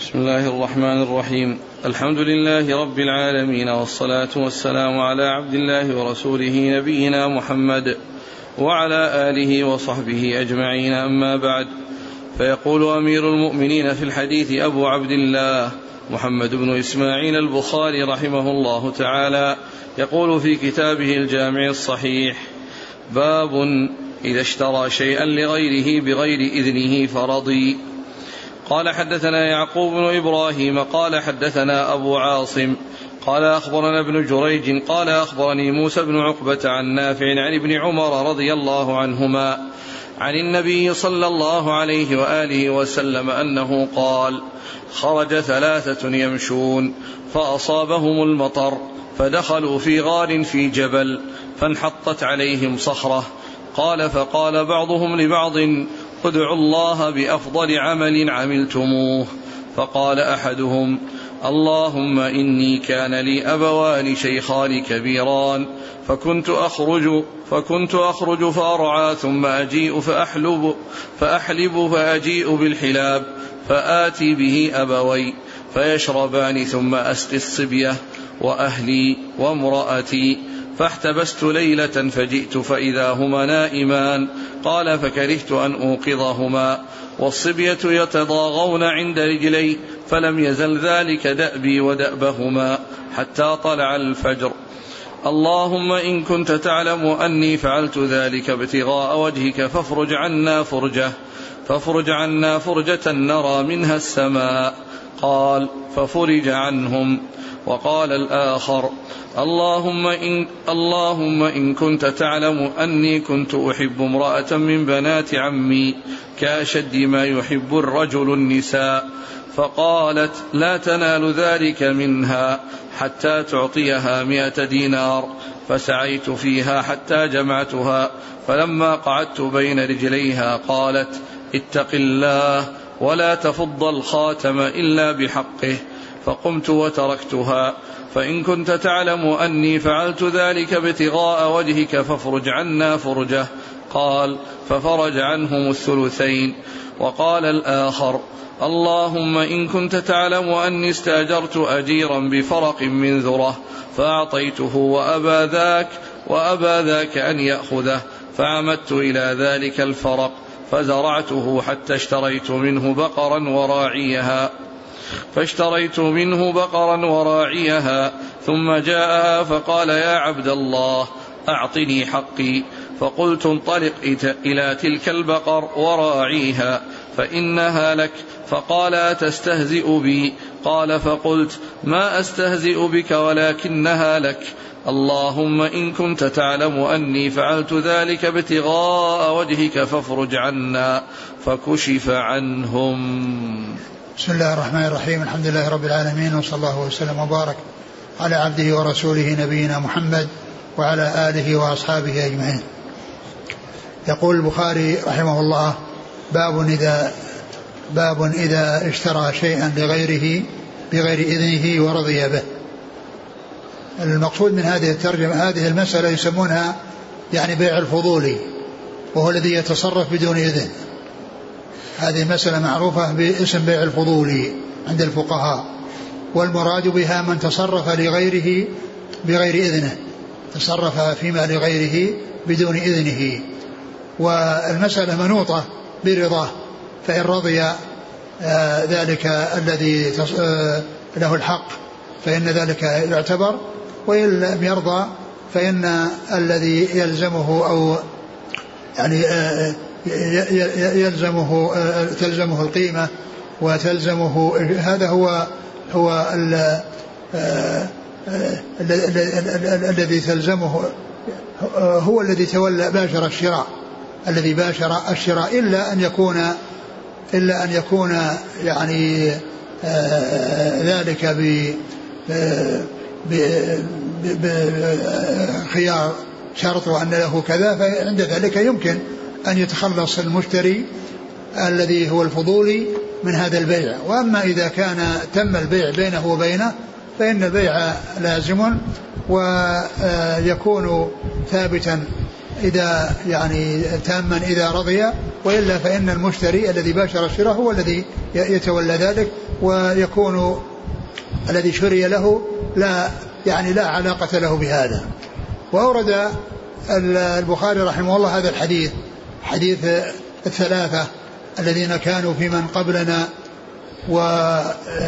بسم الله الرحمن الرحيم الحمد لله رب العالمين والصلاة والسلام على عبد الله ورسوله نبينا محمد وعلى آله وصحبه أجمعين أما بعد فيقول أمير المؤمنين في الحديث أبو عبد الله محمد بن إسماعيل البخاري رحمه الله تعالى يقول في كتابه الجامع الصحيح باب إذا اشترى شيئا لغيره بغير إذنه فرضي قال حدثنا يعقوب بن إبراهيم قال حدثنا أبو عاصم قال أخبرنا ابن جريج قال أخبرني موسى بن عقبة عن نافع عن ابن عمر رضي الله عنهما عن النبي صلى الله عليه وآله وسلم أنه قال خرج ثلاثة يمشون فأصابهم المطر فدخلوا في غار في جبل فانحطت عليهم صخرة قال فقال بعضهم لبعض ادعوا الله بأفضل عمل عملتموه. فقال أحدهم اللهم إني كان لي أبوان شيخان كبيران فكنت أخرج فكنت أخرج فأرعى ثم أجيء فأحلب فأحلب فأجيء بالحلاب فآتي به أبوي فيشربان ثم أسقي الصبية وأهلي وامرأتي فاحتبست ليلة فجئت فإذا هما نائمان. قال فكرهت أن أوقظهما. والصبية يتضاغون عند رجلي فلم يزل ذلك دأبي ودأبهما حتى طلع الفجر. اللهم إن كنت تعلم أني فعلت ذلك ابتغاء وجهك فافرج عنا فرجة فافرج عنا فرجة نرى منها السماء. قال ففرج عنهم. وقال الآخر اللهم إن, اللهم إن كنت تعلم أني كنت أحب امرأة من بنات عمي كأشد ما يحب الرجل النساء. فقالت لا تنال ذلك منها حتى تعطيها مئة دينار. فسعيت فيها حتى جمعتها. فلما قعدت بين رجليها قالت اتق الله ولا تفض الخاتم إلا بحقه. فقمت وتركتها. فإن كنت تعلم أني فعلت ذلك ابتغاء وجهك فافرج عنا فرجه. قال ففرج عنهم الثلثين. وقال الآخر اللهم إن كنت تعلم أني استأجرت أجيرا بفرق من ذرة فأعطيته وأبى ذاك وأبى ذاك أن يأخذه. فعمدت إلى ذلك الفرق فزرعته حتى اشتريت منه بقرا وراعيها. فاشتريت منه بقرا وراعيها ثم جاءها فقال يا عبد الله أعطني حقي. فقلت انطلق إلى تلك البقر وراعيها فإنها لك. فقال أتستهزئ بي؟ قال فقلت ما أستهزئ بك ولكنها لك. اللهم إن كنت تعلم أني فعلت ذلك ابتغاء وجهك فافرج عنا. فكشف عنهم. بسم الله الرحمن الرحيم. الحمد لله رب العالمين وصلى الله وسلم وبارك على عبده ورسوله نبينا محمد وعلى آله وأصحابه أجمعين. يقول البخاري رحمه الله باب إذا باب إذا اشترى شيئا لغيره بغير إذنه ورضي به. المقصود من هذه الترجمة هذه المسألة يسمونها يعني بيع الفضولي وهو الذي يتصرف بدون إذن. هذه مسألة معروفة باسم بيع الفضولي عند الفقهاء والمراد بها من تصرف لغيره بغير إذنه تصرف فيما لغيره بدون إذنه. والمسألة منوطة برضاه فإن رضي آه، ذلك الذي آه، له الحق فإن ذلك يعتبر وإن لم يرضى فإن الذي يلزمه أو يعني آه، يلزمه تلزمه القيمة وتلزمه هذا هو هو الذي تلزمه هو الذي تولى باشر الشراء الذي باشر الشراء إلا أن يكون إلا أن يكون يعني ذلك ب بخيار شرط أن له كذا فعند ذلك يمكن أن يتخلص المشتري الذي هو الفضولي من هذا البيع. وأما إذا كان تم البيع بينه وبينه فإن البيع لازم ويكون ثابتا إذا يعني تاما إذا رضي وإلا فإن المشتري الذي باشر الشراء هو الذي يتولى ذلك ويكون الذي شري له لا يعني لا علاقة له بهذا. وأورد البخاري رحمه الله هذا الحديث. حديث الثلاثة الذين كانوا في من قبلنا وكانوا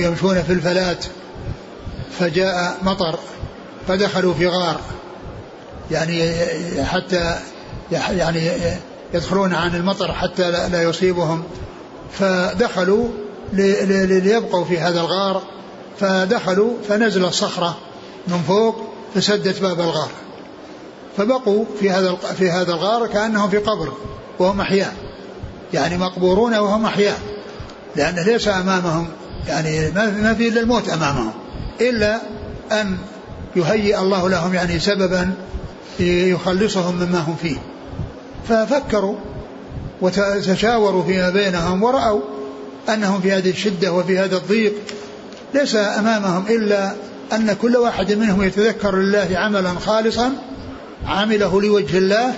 يمشون في الفلات فجاء مطر فدخلوا في غار يعني حتى يعني يدخلون عن المطر حتى لا يصيبهم فدخلوا ليبقوا في هذا الغار فدخلوا فنزل الصخرة من فوق فسدت باب الغار. فبقوا في هذا في هذا الغار كأنهم في قبر وهم أحياء. يعني مقبورون وهم أحياء. لأن ليس أمامهم يعني ما في إلا الموت أمامهم. إلا أن يهيئ الله لهم يعني سببا يخلصهم مما هم فيه. ففكروا وتشاوروا فيما بينهم ورأوا أنهم في هذه الشدة وفي هذا الضيق. ليس أمامهم إلا أن كل واحد منهم يتذكر لله عملا خالصا عمله لوجه الله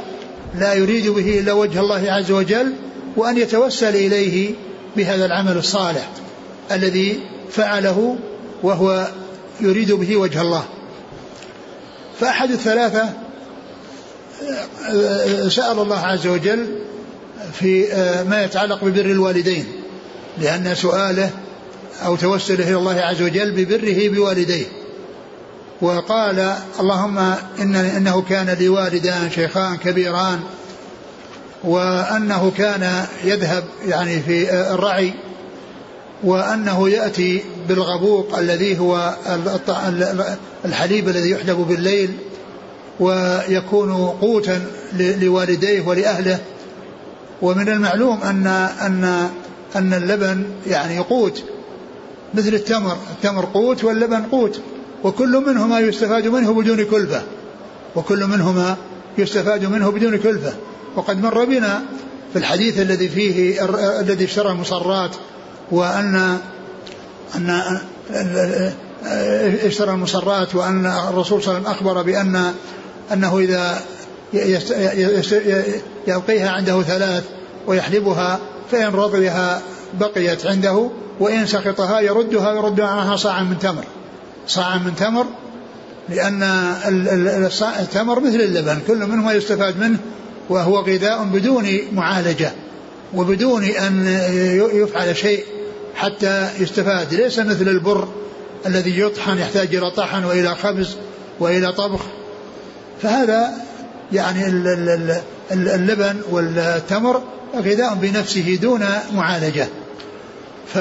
لا يريد به إلا وجه الله عز وجل وأن يتوسل إليه بهذا العمل الصالح الذي فعله وهو يريد به وجه الله. فأحد الثلاثة سأل الله عز وجل في ما يتعلق ببر الوالدين لأن سؤاله أو توسله إلى الله عز وجل ببره بوالديه. وقال اللهم إن إنه كان لي والدان شيخان كبيران وأنه كان يذهب يعني في الرعي وأنه يأتي بالغبوق الذي هو الحليب الذي يحلب بالليل ويكون قوتا لوالديه ولأهله. ومن المعلوم أن أن أن اللبن يعني قوت مثل التمر التمر قوت واللبن قوت. وكل منهما يستفاد منه بدون كلفة. وكل منهما يستفاد منه بدون كلفة. وقد مر بنا في الحديث الذي فيه الذي اشترى المصرات وأن أن اشترى المصرات وأن الرسول صلى الله عليه وسلم أخبر بأن أنه إذا يلقيها عنده ثلاث ويحلبها فإن رضيها بقيت عنده وإن سقطها يردها ويرد معها صاعا من تمر. صاعا من تمر لأن التمر مثل اللبن كل منهما يستفاد منه وهو غذاء بدون معالجة وبدون أن يفعل شيء حتى يستفاد. ليس مثل البر الذي يطحن يحتاج إلى طحن وإلى خبز وإلى طبخ. فهذا يعني اللبن والتمر غذاء بنفسه دون معالجة. ف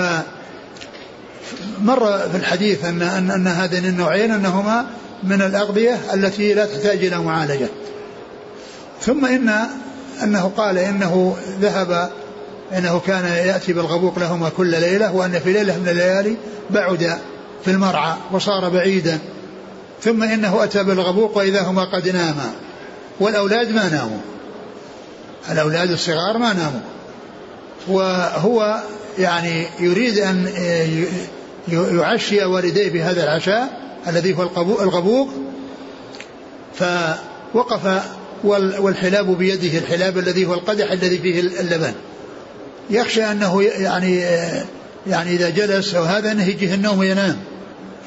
مر في الحديث أن أن, أن هذين النوعين أنهما من الأغذية التي لا تحتاج إلى معالجة. ثم إن أنه قال إنه ذهب إنه كان يأتي بالغبوق لهما كل ليلة وأن في ليلة من الليالي بعد في المرعى وصار بعيدا. ثم إنه أتى بالغبوق وإذا هما قد ناما. والأولاد ما ناموا. الأولاد الصغار ما ناموا. وهو يعني يريد أن يعشي والديه بهذا العشاء الذي هو الغبوق. فوقف والحلاب بيده الحلاب الذي هو القدح الذي فيه اللبن. يخشى أنه يعني يعني إذا جلس أو هذا أنه يجيه النوم وينام.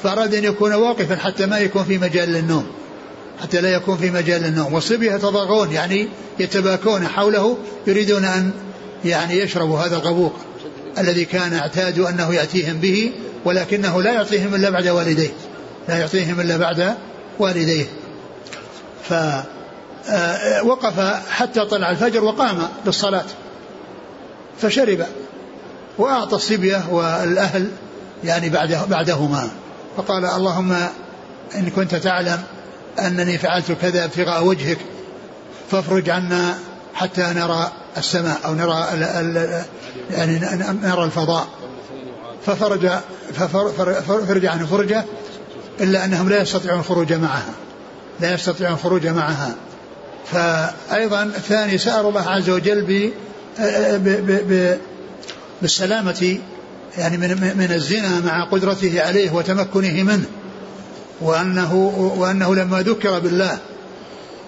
فأراد أن يكون واقفا حتى ما يكون في مجال للنوم. حتى لا يكون في مجال النوم والصبية يتضاغون يعني يتباكون حوله يريدون أن يعني يشربوا هذا الغبوق. الذي كان اعتادوا أنه يأتيهم به ولكنه لا يعطيهم إلا بعد والديه. لا يعطيهم إلا بعد والديه. فوقف آه، حتى طلع الفجر وقام للصلاة فشرب وأعطى الصبية والأهل يعني بعده بعدهما. فقال اللهم إن كنت تعلم أنني فعلت كذا ابتغاء وجهك فافرج عنا حتى نرى السماء أو نرى ال ال يعني نرى الفضاء. ففرج ففرج عنه فرجة إلا أنهم لا يستطيعون الخروج معها. لا يستطيعون الخروج معها. فأيضا الثاني سأل الله عز وجل ب بالسلامة يعني من من الزنا مع قدرته عليه وتمكنه منه وأنه وأنه لما ذكر بالله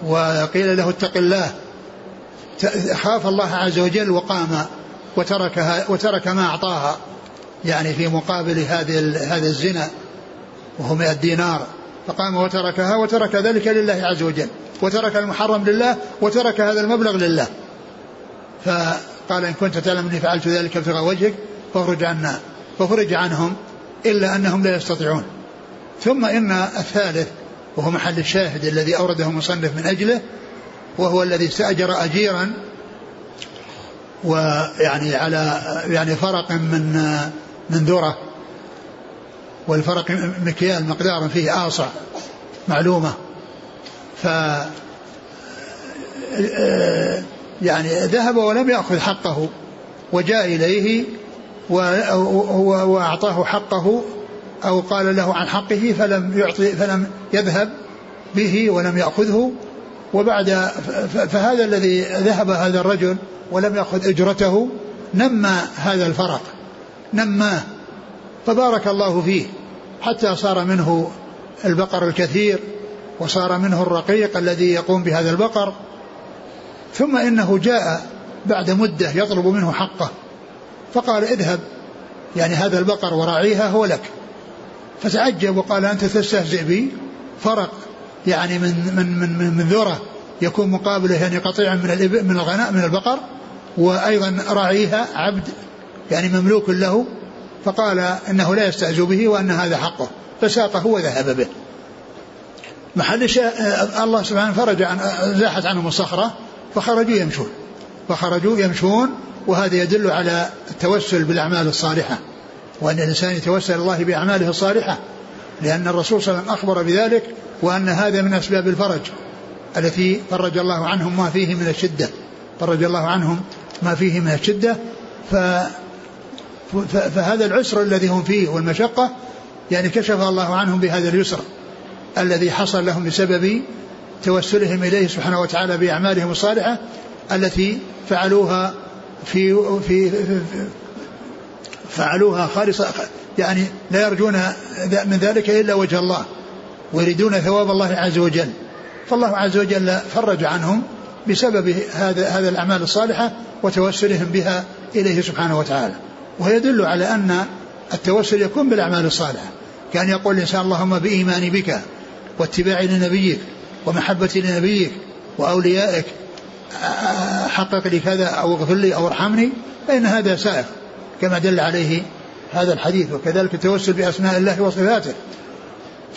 وقيل له اتق الله خاف الله عز وجل وقام وتركها وترك ما أعطاها يعني في مقابل هذه هذا الزنا وهو 100 دينار. فقام وتركها وترك ذلك لله عز وجل وترك المحرم لله وترك هذا المبلغ لله. فقال إن كنت تعلم أني فعلت ذلك ابتغاء وجهك فاخرج عنا فخرج عنهم إلا أنهم لا يستطيعون. ثم إن الثالث وهو محل الشاهد الذي أورده مصنف من أجله وهو الذي استأجر أجيرا ويعني على يعني فرق من من ذرة والفرق مكيال مقدار فيه آصع معلومة. ف يعني ذهب ولم يأخذ حقه وجاء إليه وأعطاه حقه أو قال له عن حقه فلم يعطي فلم يذهب به ولم يأخذه. وبعد فهذا الذي ذهب هذا الرجل ولم يأخذ أجرته نمى هذا الفرق. نماه فبارك الله فيه. حتى صار منه البقر الكثير وصار منه الرقيق الذي يقوم بهذا البقر. ثم إنه جاء بعد مدة يطلب منه حقه. فقال اذهب يعني هذا البقر وراعيها هو لك. فتعجب وقال أنت تستهزئ بي. فرق يعني من من من من, من ذرة يكون مقابله يعني قطيع من من الغناء من البقر وأيضا راعيها عبد يعني مملوك له فقال إنه لا يستهزئ به وأن هذا حقه فساقه وذهب به. محل الله سبحانه فرج عن زاحت عنهم الصخرة فخرجوا يمشون فخرجوا يمشون وهذا يدل على التوسل بالأعمال الصالحة وأن الإنسان يتوسل الله بأعماله الصالحة لأن الرسول صلى الله عليه وسلم أخبر بذلك وأن هذا من أسباب الفرج التي فرج الله عنهم ما فيه من الشدة. فرج الله عنهم ما فيه من الشدة. ف فهذا العسر الذي هم فيه والمشقة يعني كشف الله عنهم بهذا اليسر الذي حصل لهم بسبب توسلهم إليه سبحانه وتعالى بأعمالهم الصالحة التي فعلوها في في, في فعلوها خالصة يعني لا يرجون من ذلك إلا وجه الله. ويريدون ثواب الله عز وجل. فالله عز وجل فرج عنهم بسبب هذا هذا الأعمال الصالحة وتوسلهم بها إليه سبحانه وتعالى. ويدل على أن التوسل يكون بالأعمال الصالحة. كان يقول الإنسان اللهم بإيماني بك واتباعي لنبيك ومحبتي لنبيك وأوليائك حقق لي كذا أو اغفر لي أو ارحمني فإن هذا سائغ. كما دل عليه هذا الحديث وكذلك التوسل بأسماء الله وصفاته.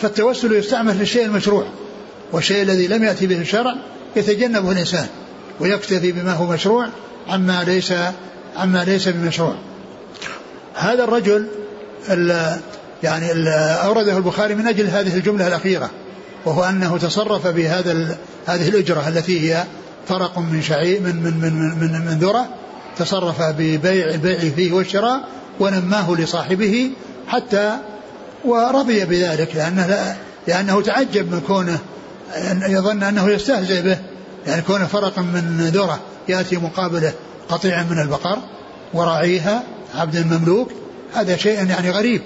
فالتوسل يستعمل في الشيء المشروع والشيء الذي لم يأتي به الشرع يتجنبه الإنسان ويكتفي بما هو مشروع عما ليس عما ليس بمشروع. هذا الرجل يعني أورده البخاري من أجل هذه الجملة الأخيرة وهو أنه تصرف بهذا هذه الأجرة التي هي فرق من شعير من من من من, من, ذرة تصرف ببيع البيع فيه والشراء ونماه لصاحبه حتى ورضي بذلك لأنه لأنه تعجب من كونه يظن أنه يستهزئ به يعني كونه فرق من ذرة يأتي مقابله قطيع من البقر وراعيها عبد المملوك هذا شيء يعني غريب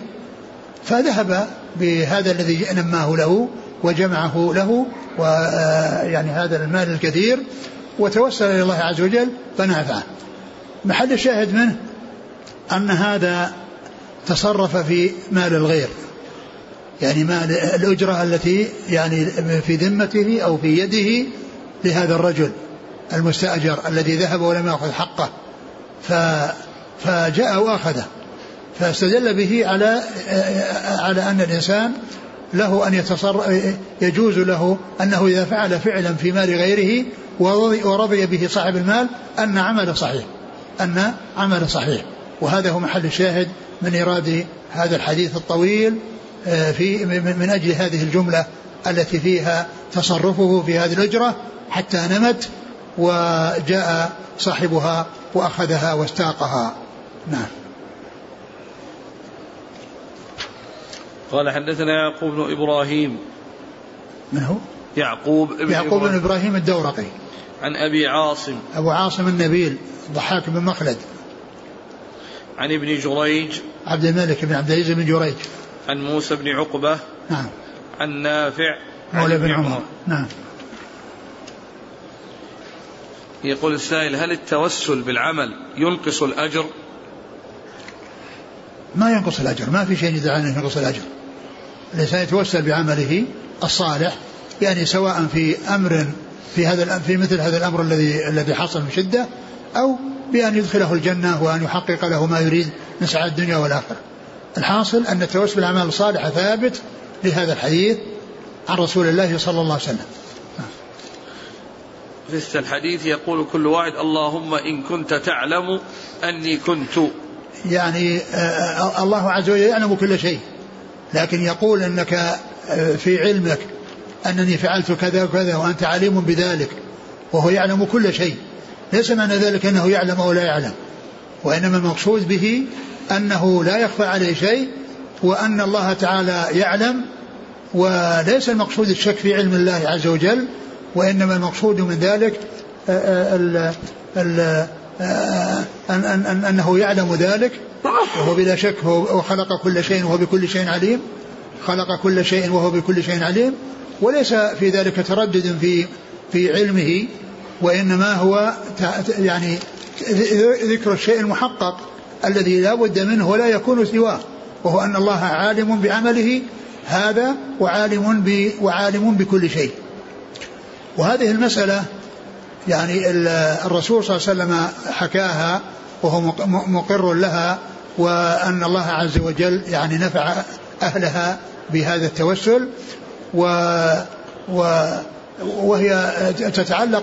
فذهب بهذا الذي نماه له وجمعه له ويعني هذا المال الكثير وتوسل إلى الله عز وجل فنافعه. محل الشاهد منه أن هذا تصرف في مال الغير. يعني مال الأجرة التي يعني في ذمته أو في يده لهذا الرجل المستأجر الذي ذهب ولم يأخذ حقه. ف فجاء وأخذه فاستدل به على على أن الإنسان له أن يتصرف يجوز له أنه إذا فعل فعلا في مال غيره ورضي به صاحب المال أن عمل صحيح أن عمل صحيح وهذا هو محل الشاهد من إيراد هذا الحديث الطويل في من أجل هذه الجملة التي فيها تصرفه في هذه الأجرة حتى نمت وجاء صاحبها وأخذها واستاقها. نعم. قال حدثنا يعقوب بن إبراهيم. من هو؟ يعقوب بن يعقوب بن إبراهيم الدورقي. عن أبي عاصم. أبو عاصم النبيل ضحاك بن مخلد. عن ابن جريج. عبد الملك بن عبد العزيز بن جريج. عن موسى بن عقبة نعم. عن نافع مولى بن عمر. نعم. يقول السائل هل التوسل بالعمل ينقص الأجر؟ ما ينقص الأجر. ما في شيء يدل على أنه ينقص الأجر. الإنسان يتوسل بعمله الصالح يعني سواء في أمر في هذا في مثل هذا الأمر الذي الذي حصل من شدة أو بأن يدخله الجنة وأن يحقق له ما يريد من سعادة الدنيا والآخرة. الحاصل أن التوسل بالأعمال الصالحة ثابت لهذا الحديث عن رسول الله صلى الله عليه وسلم. في الحديث يقول كل واحد اللهم إن كنت تعلم أني كنت. يعني آه، آه، الله عز وجل يعلم كل شيء لكن يقول أنك آه، في علمك أنني فعلت كذا وكذا وأنت عليم بذلك وهو يعلم كل شيء ليس معنى ذلك أنه يعلم أو لا يعلم وإنما المقصود به أنه لا يخفى عليه شيء وأن الله تعالى يعلم وليس المقصود الشك في علم الله عز وجل وإنما المقصود من ذلك ال ال أن أن أنه يعلم ذلك وهو بلا شك هو خلق كل شيء وهو بكل شيء عليم خلق كل شيء وهو بكل شيء عليم وليس في ذلك تردد في في علمه وإنما هو يعني ذكر الشيء المحقق. الذي لا بد منه ولا يكون سواه وهو أن الله عالم بعمله هذا وعالم ب وعالم بكل شيء. وهذه المسألة يعني الرسول صلى الله عليه وسلم حكاها وهو مقر لها وأن الله عز وجل يعني نفع أهلها بهذا التوسل و, و وهي تتعلق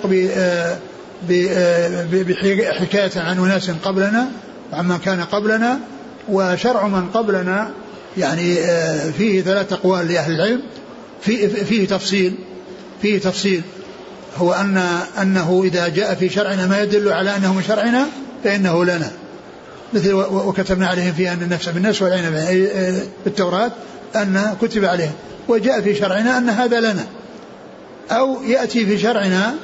بحكاية عن أناس قبلنا وعمن كان قبلنا وشرع من قبلنا يعني فيه ثلاث أقوال لأهل العلم فيه, فيه تفصيل فيه تفصيل. هو أن أنه إذا جاء في شرعنا ما يدل على أنه من شرعنا فإنه لنا. مثل وكتبنا عليهم فيها أن النفس بالنفس والعين بالتوراة أن كتب عليهم. وجاء في شرعنا أن هذا لنا. أو يأتي في شرعنا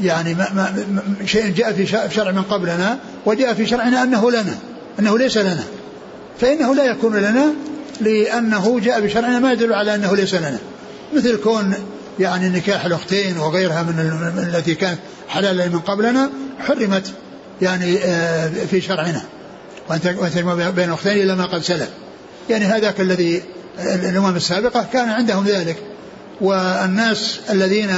يعني ما ما شيء جاء في شرع من قبلنا وجاء في شرعنا أنه لنا أنه ليس لنا. فإنه لا يكون لنا لأنه جاء بشرعنا ما يدل على أنه ليس لنا. مثل كون يعني نكاح الأختين وغيرها من التي كانت حلالا من قبلنا حرمت يعني آه، في شرعنا. وأن تجمع بين الأختين إلا ما قد سلف. يعني هذاك الذي الأمم السابقة كان عندهم ذلك. والناس الذين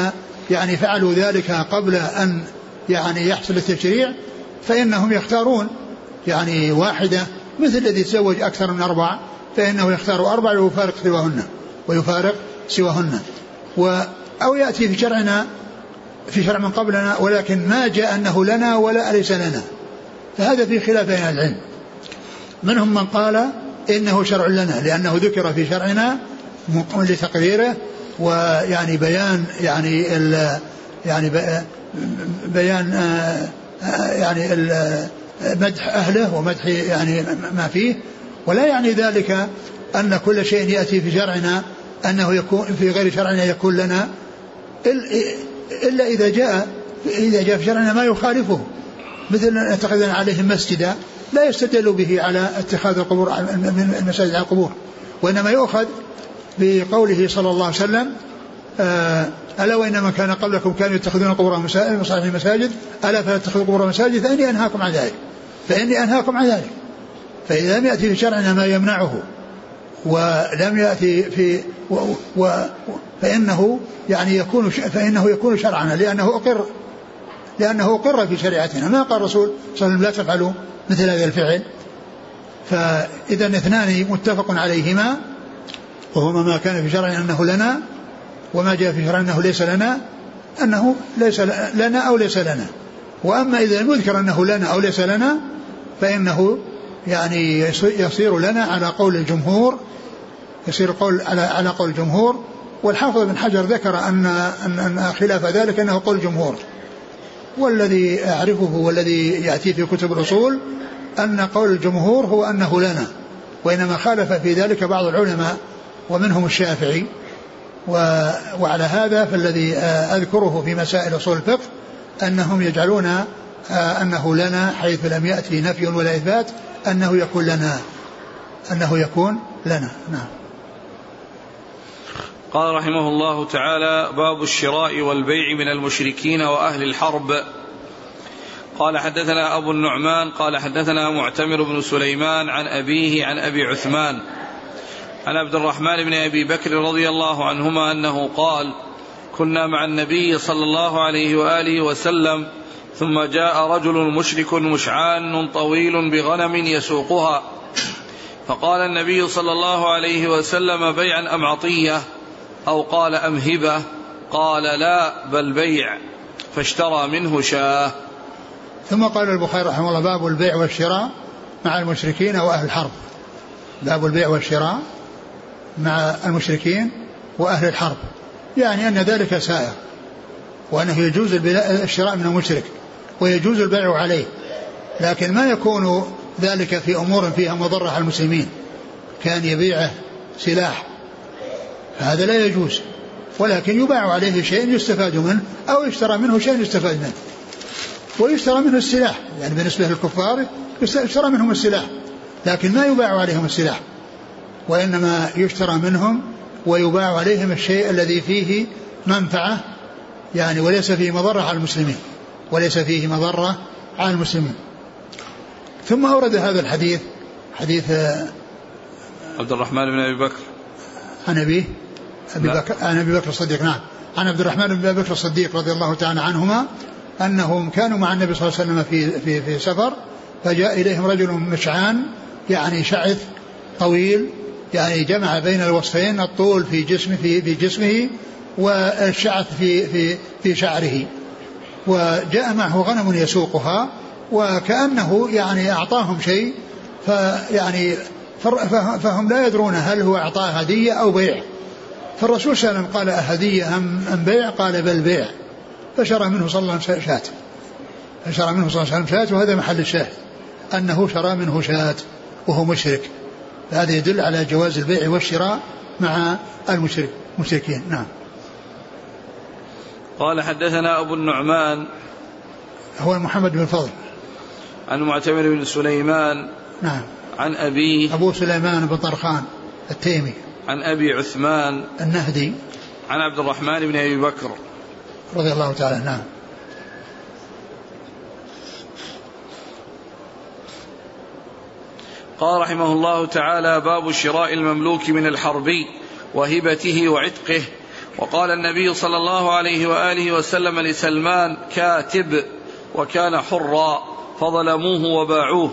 يعني فعلوا ذلك قبل أن يعني يحصل التشريع فإنهم يختارون يعني واحدة مثل الذي تزوج أكثر من أربع فإنه يختار أربع ويفارق سواهن ويفارق سواهن. و أو يأتي في شرعنا في شرع من قبلنا ولكن ما جاء أنه لنا ولا ليس لنا. فهذا في خلاف بين العلم. منهم من قال إنه شرع لنا لأنه ذكر في شرعنا لتقريره ويعني بيان يعني ال يعني بيان آه، يعني مدح أهله ومدح يعني ما فيه ولا يعني ذلك أن كل شيء يأتي في شرعنا أنه يكون في غير شرعنا يكون لنا إلا إذا جاء إذا جاء في شرعنا ما يخالفه. مثل أن اتخذنا عليهم مسجدا لا يستدل به على اتخاذ القبور المساجد على القبور وإنما يؤخذ بقوله صلى الله عليه وسلم آه، ألا وإنما كان قبلكم كانوا يتخذون القبور مصالح المساجد ألا فلا تتخذوا القبور مساجد فإني أنهاكم عن ذلك. فإني أنهاكم عن ذلك. فإذا لم يأتي في شرعنا ما يمنعه ولم يأتي في و و فإنه يعني يكون فإنه يكون شرعنا لأنه أقر لأنه أقر في شريعتنا. ما قال الرسول صلى الله عليه وسلم لا تفعلوا مثل هذا الفعل. فإذا اثنان متفق عليهما وهما ما كان في شرعنا أنه لنا وما جاء في شرعنا أنه ليس لنا أنه ليس لنا أو ليس لنا. وأما إذا لم يذكر أنه لنا أو ليس لنا فإنه يعني يصير لنا على قول الجمهور يصير قول على على قول الجمهور. والحافظ بن حجر ذكر أن, أن خلاف ذلك أنه قول الجمهور والذي أعرفه والذي يأتي في كتب الأصول أن قول الجمهور هو أنه لنا وإنما خالف في ذلك بعض العلماء ومنهم الشافعي. وعلى هذا فالذي أذكره في مسائل أصول الفقه أنهم يجعلون أنه لنا حيث لم يأتي نفي ولا إثبات أنه يكون لنا أنه يكون لنا. نعم. قال رحمه الله تعالى باب الشراء والبيع من المشركين وأهل الحرب. قال حدثنا أبو النعمان قال حدثنا معتمر بن سليمان عن أبيه عن أبي عثمان. عن عبد الرحمن بن أبي بكر رضي الله عنهما أنه قال كنا مع النبي صلى الله عليه وآله وسلم ثم جاء رجل مشرك مشعان طويل بغنم يسوقها. فقال النبي صلى الله عليه وسلم بيعا أم عطية؟ أو قال أم هبة؟ قال لا بل بيع. فاشترى منه شاه. ثم قال البخاري رحمه الله باب البيع والشراء مع المشركين وأهل الحرب. باب البيع والشراء مع المشركين وأهل الحرب. يعني أن ذلك سائر وأنه يجوز الشراء من المشرك ويجوز البيع عليه. لكن ما يكون ذلك في أمور فيها مضرة على المسلمين كان يبيعه سلاح. فهذا لا يجوز. ولكن يباع عليه شيء يستفاد منه أو يشترى منه شيء يستفاد منه. ويشترى منه السلاح. يعني بالنسبة للكفار يشترى منهم السلاح لكن ما يباع عليهم السلاح. وإنما يشترى منهم ويباع عليهم الشيء الذي فيه منفعة يعني وليس فيه مضرة على المسلمين وليس فيه مضرة على المسلمين. ثم أورد هذا الحديث حديث عبد الرحمن بن أبي بكر. عن أبيه أبي بكر عن أبي بكر الصديق نعم. عن عبد الرحمن بن أبي بكر الصديق رضي الله تعالى عنهما أنهم كانوا مع النبي صلى الله عليه وسلم في في في سفر فجاء إليهم رجل مشعان يعني شعث طويل يعني جمع بين الوصفين الطول في جسمه في في جسمه والشعث في في في شعره. وجاء معه غنم يسوقها وكأنه يعني أعطاهم شيء فيعني فهم لا يدرون هل هو أعطاه هدية أو بيع. فالرسول صلى الله عليه وسلم قال أهدية أم بيع؟ قال بل بيع. فشرى منه صلى الله عليه وسلم شاة. فشرى منه صلى الله عليه وسلم شاة وهذا محل الشاهد أنه شرى منه شاة وهو مشرك. هذا يدل على جواز البيع والشراء مع المشرك المشركين. نعم. قال حدثنا أبو النعمان. هو محمد بن فضل. عن معتمر بن سليمان. نعم. عن أبيه. أبو سليمان بن طرخان التيمي. عن أبي عثمان. النهدي. عن عبد الرحمن بن أبي بكر. رضي الله تعالى نعم. قال رحمه الله تعالى باب شراء المملوك من الحربي وهبته وعتقه. وقال النبي صلى الله عليه وآله وسلم لسلمان كاتب وكان حرا فظلموه وباعوه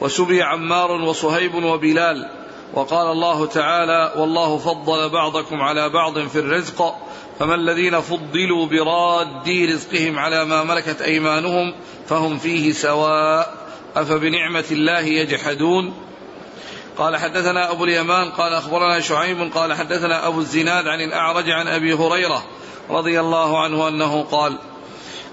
وسبي عمار وصهيب وبلال. وقال الله تعالى والله فضل بعضكم على بعض في الرزق فما الذين فضلوا براد رزقهم على ما ملكت أيمانهم فهم فيه سواء. أفبنعمة الله يجحدون؟ قال حدثنا أبو اليمان قال أخبرنا شعيب قال حدثنا أبو الزناد عن الأعرج عن أبي هريرة رضي الله عنه أنه قال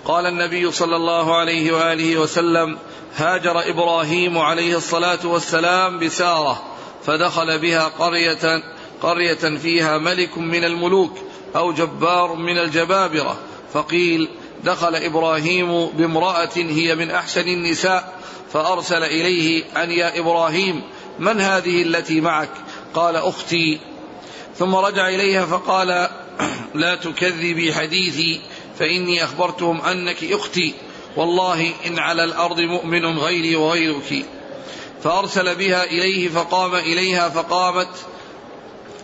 قال النبي صلى الله عليه وآله وسلم هاجر إبراهيم عليه الصلاة والسلام بسارة فدخل بها قرية قرية فيها ملك من الملوك أو جبار من الجبابرة فقيل دخل إبراهيم بامرأة هي من أحسن النساء فأرسل إليه أن يا إبراهيم من هذه التي معك؟ قال أختي. ثم رجع إليها فقال لا تكذبي حديثي فإني أخبرتهم أنك أختي. والله إن على الأرض مؤمن غيري وغيرك. فأرسل بها إليه فقام إليها فقامت.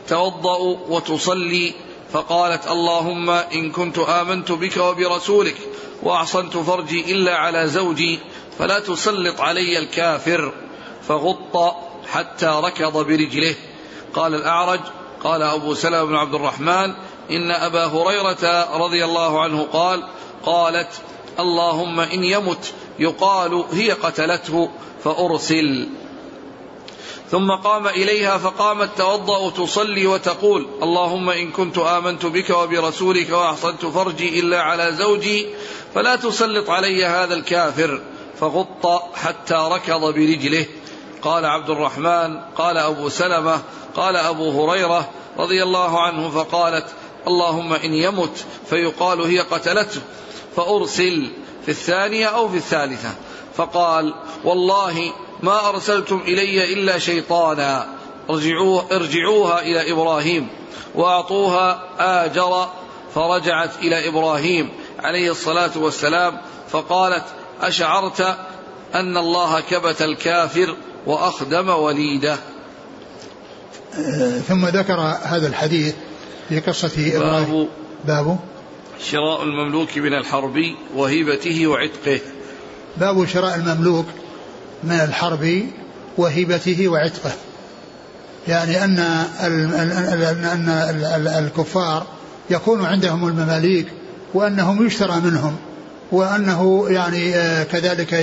توضأ وتصلي فقالت اللهم إن كنت آمنت بك وبرسولك وأحصنت فرجي إلا على زوجي فلا تسلط علي الكافر. فغط حتى ركض برجله. قال الأعرج قال أبو سلمة بن عبد الرحمن إن أبا هريرة رضي الله عنه قال قالت اللهم إن يمت يقال هي قتلته فأرسل. ثم قام إليها فقامت توضأ تصلي وتقول اللهم إن كنت آمنت بك وبرسولك وأحصنت فرجي إلا على زوجي فلا تسلط علي هذا الكافر. فغط حتى ركض برجله. قال عبد الرحمن قال أبو سلمة قال أبو هريرة رضي الله عنه فقالت اللهم إن يمت فيقال هي قتلته فأرسل في الثانية أو في الثالثة. فقال والله ما أرسلتم إلي إلا شيطانا ارجعوها, ارجعوها إلى إبراهيم وأعطوها آجر فرجعت إلى إبراهيم عليه الصلاة والسلام فقالت أشعرت أن الله كبت الكافر؟ وأخدم وليده. آه، ثم ذكر هذا الحديث في قصة إبراهيم. باب شراء المملوك من الحربي وهبته وعتقه. باب شراء المملوك من الحرب وهبته وعتقه. يعني أن أن الكفار يكون عندهم المماليك وأنهم يشترى منهم وأنه يعني آه، كذلك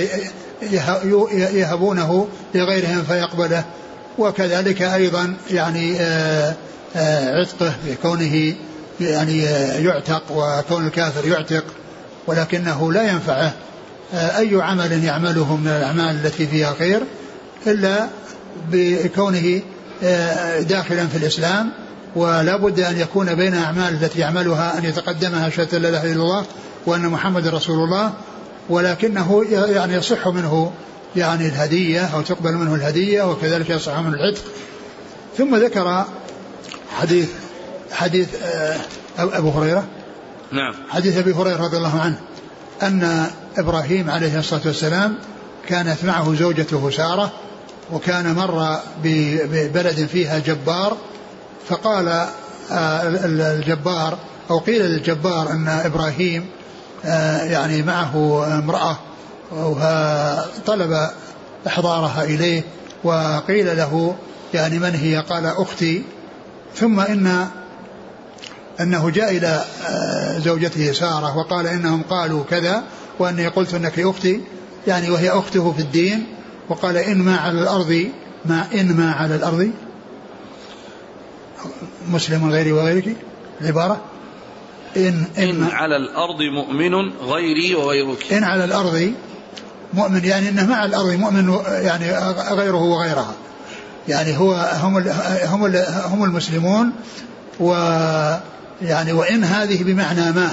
يهبونه لغيرهم فيقبله. وكذلك أيضا يعني آه، آه، عتقه بكونه يعني يعتق وكون الكافر يعتق ولكنه لا ينفعه. أي عمل يعمله من الأعمال التي فيها خير إلا بكونه داخلا في الإسلام ولا بد أن يكون بين أعمال التي يعملها أن يتقدمها شهادة لا إله إلا الله وأن محمد رسول الله ولكنه يعني يصح منه يعني الهدية أو تقبل منه الهدية وكذلك يصح منه العتق. ثم ذكر حديث حديث آه، أبو هريرة. نعم. حديث أبي هريرة رضي الله عنه أن إبراهيم عليه الصلاة والسلام كانت معه زوجته سارة وكان مر ببلد فيها جبار فقال آه، الجبار أو قيل للجبار أن إبراهيم يعني معه امرأة وطلب إحضارها إليه وقيل له يعني من هي؟ قال أختي. ثم إن أنه جاء إلى آه، زوجته سارة وقال إنهم قالوا كذا وأني قلت أنك أختي يعني وهي أخته في الدين وقال إن ما على الأرض ما إن ما على الأرض. مسلم غيري وغيرك؟ العبارة إن, إن, إن على الأرض مؤمن غيري وغيرك. إن على الأرض مؤمن يعني أنه مع الأرض مؤمن يعني غيره وغيرها. يعني هو هم هم هم المسلمون و يعني وإن هذه بمعنى ما.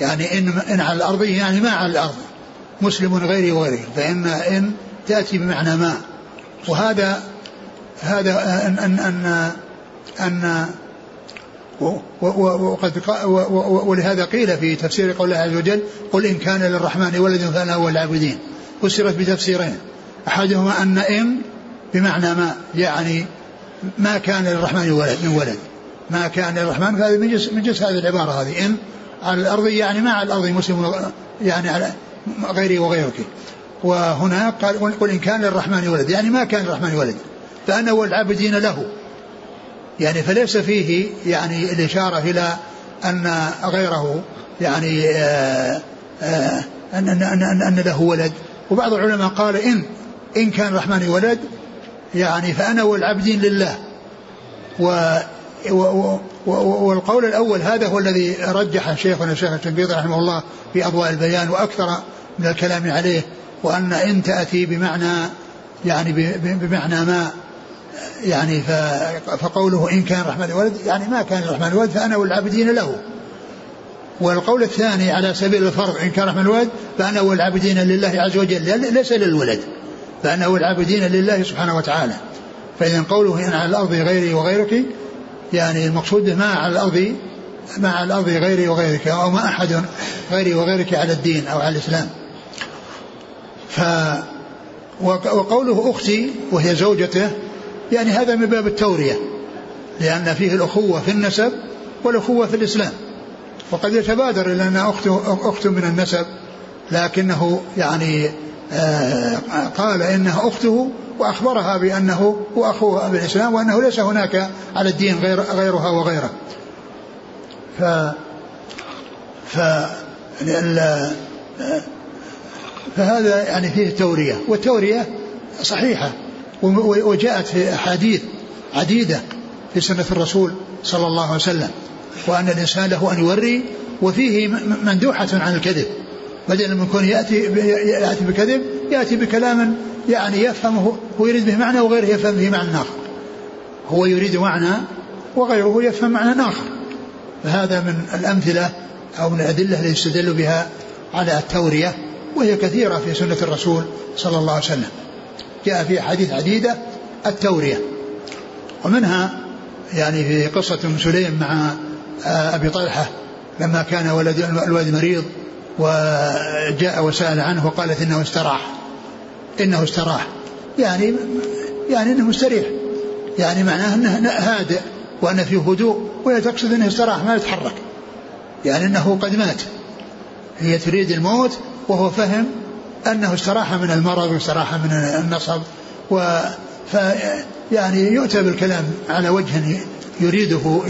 يعني إن إن على الأرض يعني ما على الأرض. مسلم غيري وغيره. فإن إن تأتي بمعنى ما. وهذا هذا أن أن أن, أن وقد ولهذا قيل في تفسير قول الله عز وجل قل إن كان للرحمن ولد فأنا هو العابدين فسرت بتفسيرين. أحدهما أن إن بمعنى ما يعني ما كان للرحمن ولد من ولد. ما كان للرحمن فهذا من جنس من جنس هذه العبارة هذه. إن على الأرض يعني ما على الأرض مسلم يعني على غيري وغيرك. وهنا قال قل إن كان للرحمن ولد يعني ما كان للرحمن ولد. فأنا والعابدين له. يعني فليس فيه يعني الإشارة إلى أن غيره يعني آآ آه، آآ آه، أن, أن, أن, أن له ولد. وبعض العلماء قال إن إن كان الرحمن ولد يعني فأنا والعبدين لله. و والقول الأول هذا هو الذي رجح شيخنا الشيخ التنبيط رحمه الله في أضواء البيان وأكثر من الكلام عليه وأن إن تأتي بمعنى يعني بمعنى ما يعني فقوله إن كان الرحمن ولد يعني ما كان الرحمن ولد فأنا والعابدين له. والقول الثاني على سبيل الفرض إن كان الرحمن ولد فأنا والعابدين لله عز وجل ليس للولد فأنا والعابدين لله سبحانه وتعالى. فإذا قوله إن على الأرض غيري وغيرك يعني المقصود ما على الأرض ما على الأرض غيري وغيرك أو ما أحد غيري وغيرك على الدين أو على الإسلام. ف وقوله أختي وهي زوجته يعني هذا من باب التورية لأن فيه الأخوة في النسب والأخوة في الإسلام. وقد يتبادر إلى أن أخته أخت من النسب لكنه يعني آه قال إنها أخته وأخبرها بأنه هو أخوها بالإسلام وأنه ليس هناك على الدين غير غيرها وغيره. ف ف فهذا يعني فيه تورية والتورية صحيحة. وجاءت في أحاديث عديدة في سنة الرسول صلى الله عليه وسلم وأن الإنسان له أن يوري وفيه مندوحة عن الكذب. بدل من كون يأتي يأتي بكذب يأتي بكلام يعني يفهمه هو يريد به معنى وغيره يفهم به معنى آخر. هو يريد معنى وغيره يفهم معنى آخر. فهذا من الأمثلة أو من الأدلة التي يستدل بها على التورية وهي كثيرة في سنة الرسول صلى الله عليه وسلم. جاء في أحاديث عديدة التورية. ومنها يعني في قصة أم سليم مع آه، أبي طلحة لما كان ولد الولد مريض وجاء وسأل عنه وقالت إنه استراح. إنه استراح. يعني يعني إنه مستريح. يعني معناه أنه هادئ وأن فيه هدوء وهي تقصد أنه استراح ما يتحرك. يعني أنه قد مات. هي تريد الموت وهو فهم أنه استراح من المرض واستراح من النصب و يعني يؤتى بالكلام على وجه يريده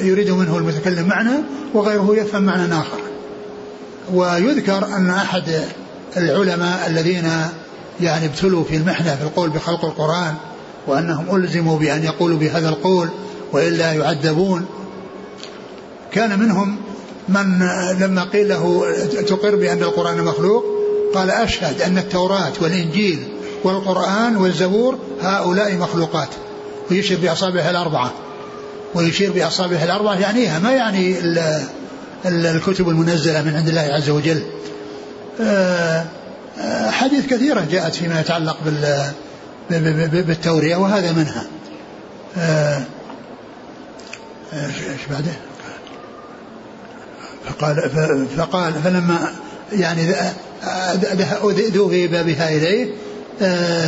يريد منه المتكلم معنى وغيره يفهم معنى آخر. ويذكر أن أحد العلماء الذين يعني ابتلوا في المحنة في القول بخلق القرآن وأنهم ألزموا بأن يقولوا بهذا القول وإلا يعذبون كان منهم من لما قيل له تقر بأن القرآن مخلوق قال أشهد أن التوراة والإنجيل والقرآن والزبور هؤلاء مخلوقات ويشير بأصابعه الأربعة. ويشير بأصابعه الأربعة يعنيها ما يعني الكتب المنزلة من عند الله عز وجل. آه، آه، حديث كثيرة جاءت فيما يتعلق بالتورية وهذا منها. آه، إيش بعده؟ فقال فقال فلما يعني ذهب بها إليه.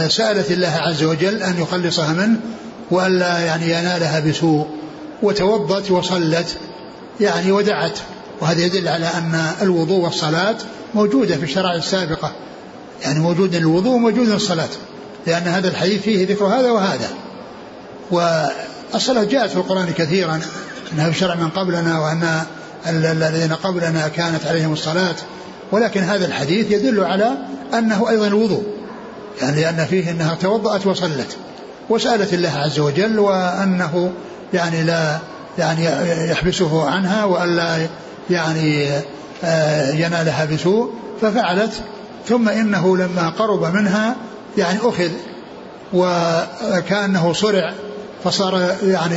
سألت الله عز وجل أن يخلصها منه وألا يعني ينالها بسوء. وتوضت وصلت يعني ودعت. وهذا يدل على أن الوضوء والصلاة موجودة في الشرائع السابقة. يعني موجود الوضوء وموجود الصلاة. لأن هذا الحديث فيه ذكر هذا وهذا. والصلاة جاءت في القرآن كثيرا أنها في شرع من قبلنا وأن الذين قبلنا كانت عليهم الصلاة. ولكن هذا الحديث يدل على أنه أيضا الوضوء. يعني لأن فيه أنها توضأت وصلت وسألت الله عز وجل وأنه يعني لا يعني يحبسه عنها وألا يعني آه، ينالها بسوء. ففعلت. ثم إنه لما قرب منها يعني أخذ وكأنه صرع فصار يعني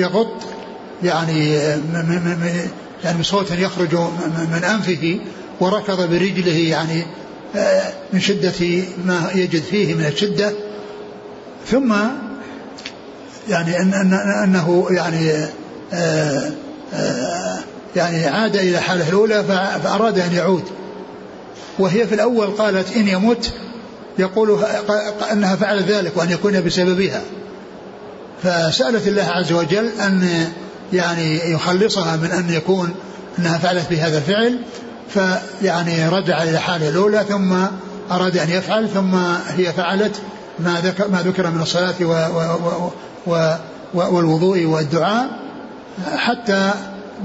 يغط يعني يعني بصوت يخرج من أنفه وركض برجله يعني آه، من شدة ما يجد فيه من الشدة. ثم يعني أن أن أنه يعني آه، آه، يعني عاد إلى حالة الأولى فأراد أن يعود. وهي في الأول قالت إن يمت يقول أنها فعلت ذلك وأن يكون بسببها. فسألت الله عز وجل أن يعني يخلصها من أن يكون أنها فعلت بهذا الفعل. فيعني رجع إلى حاله الأولى ثم أراد أن يفعل ثم هي فعلت ما ذكر, ما ذكر من الصلاة و و و والوضوء والدعاء. حتى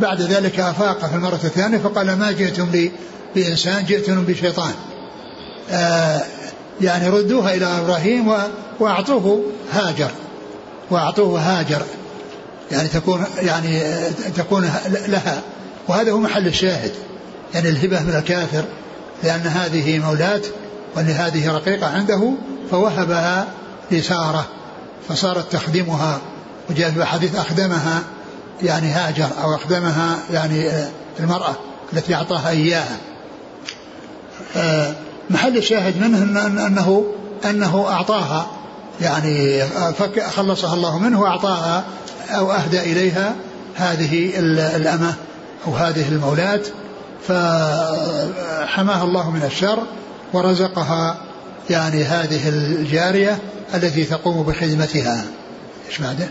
بعد ذلك أفاق في المرة الثانية فقال ما جئتم بإنسان جئتم بشيطان. آه يعني ردوها إلى إبراهيم وأعطوه هاجر. وأعطوه هاجر. يعني تكون يعني تكون لها. وهذا هو محل الشاهد. يعني الهبة من الكافر لأن هذه مولاة وأن هذه رقيقة عنده فوهبها لسارة فصارت تخدمها. وجاء في حديث أخدمها يعني هاجر أو أخدمها يعني المرأة التي أعطاها إياها. محل الشاهد منه أنه أنه أعطاها يعني خلصها الله منه وأعطاها أو أهدى إليها هذه الأمة أو هذه المولاة. فحماها الله من الشر ورزقها يعني هذه الجارية التي تقوم بخدمتها. إيش بعده؟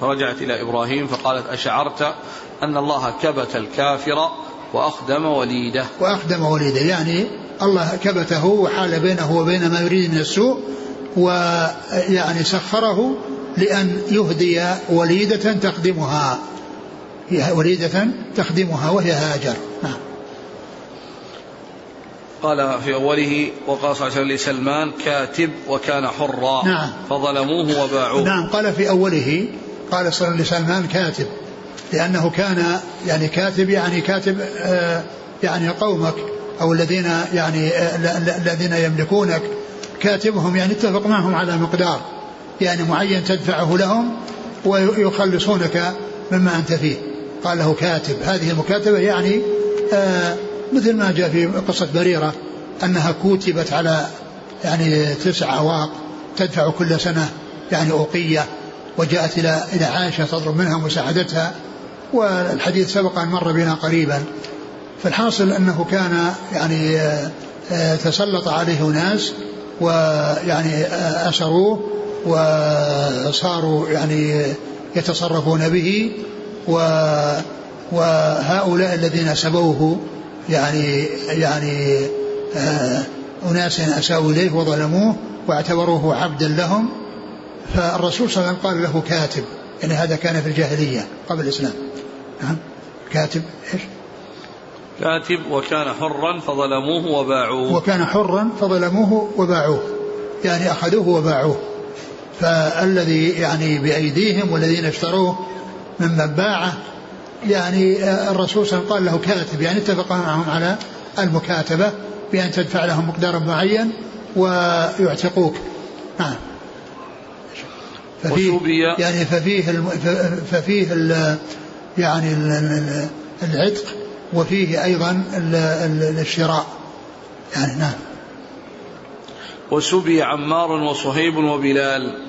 فرجعت إلى إبراهيم فقالت أشعرت أن الله كبت الكافر وأخدم وليده. وأخدم وليده. يعني الله كبته وحال بينه وبين ما يريد من السوء ويعني سخره لأن يهدي وليدة تخدمها وليدة تخدمها وهي هاجر. نعم قال في أوله وقال صلى الله عليه وسلم لسلمان كاتب وكان حرا. نعم. فظلموه وباعوه. نعم قال في أوله قال صلى الله عليه وسلم لسلمان كاتب. لأنه كان يعني كاتب يعني كاتب آه يعني قومك أو الذين يعني الذين يملكونك. كاتبهم يعني اتفق معهم على مقدار. يعني معين تدفعه لهم ويخلصونك مما أنت فيه. قال له كاتب. هذه المكاتبة يعني آه مثل ما جاء في قصة بريرة أنها كتبت على يعني تسع أواق تدفع كل سنة يعني أوقية وجاءت إلى إلى عائشة تطلب منها مساعدتها والحديث سبق أن مر بنا قريبا. فالحاصل أنه كان يعني آه، تسلط عليه ناس ويعني آه، أسروه وصاروا يعني يتصرفون به و وهؤلاء الذين سبوه يعني يعني آه أناس أساءوا إليه وظلموه واعتبروه عبدا لهم. فالرسول صلى الله عليه وسلم قال له كاتب يعني هذا كان في الجاهلية قبل الإسلام. نعم كاتب إيش؟ كاتب وكان حرا فظلموه وباعوه. وكان حرا فظلموه وباعوه يعني أخذوه وباعوه. فالذي يعني بأيديهم والذين اشتروه ممن باعه يعني الرسول صلى الله عليه وسلم قال له كاتب يعني اتفق معهم على المكاتبة بأن تدفع لهم مقدارا معين ويعتقوك. نعم. ففيه يعني ففيه الم ففيه ال يعني ال العتق وفيه أيضا الشراء. يعني نعم. وسبي عمار وصهيب وبلال.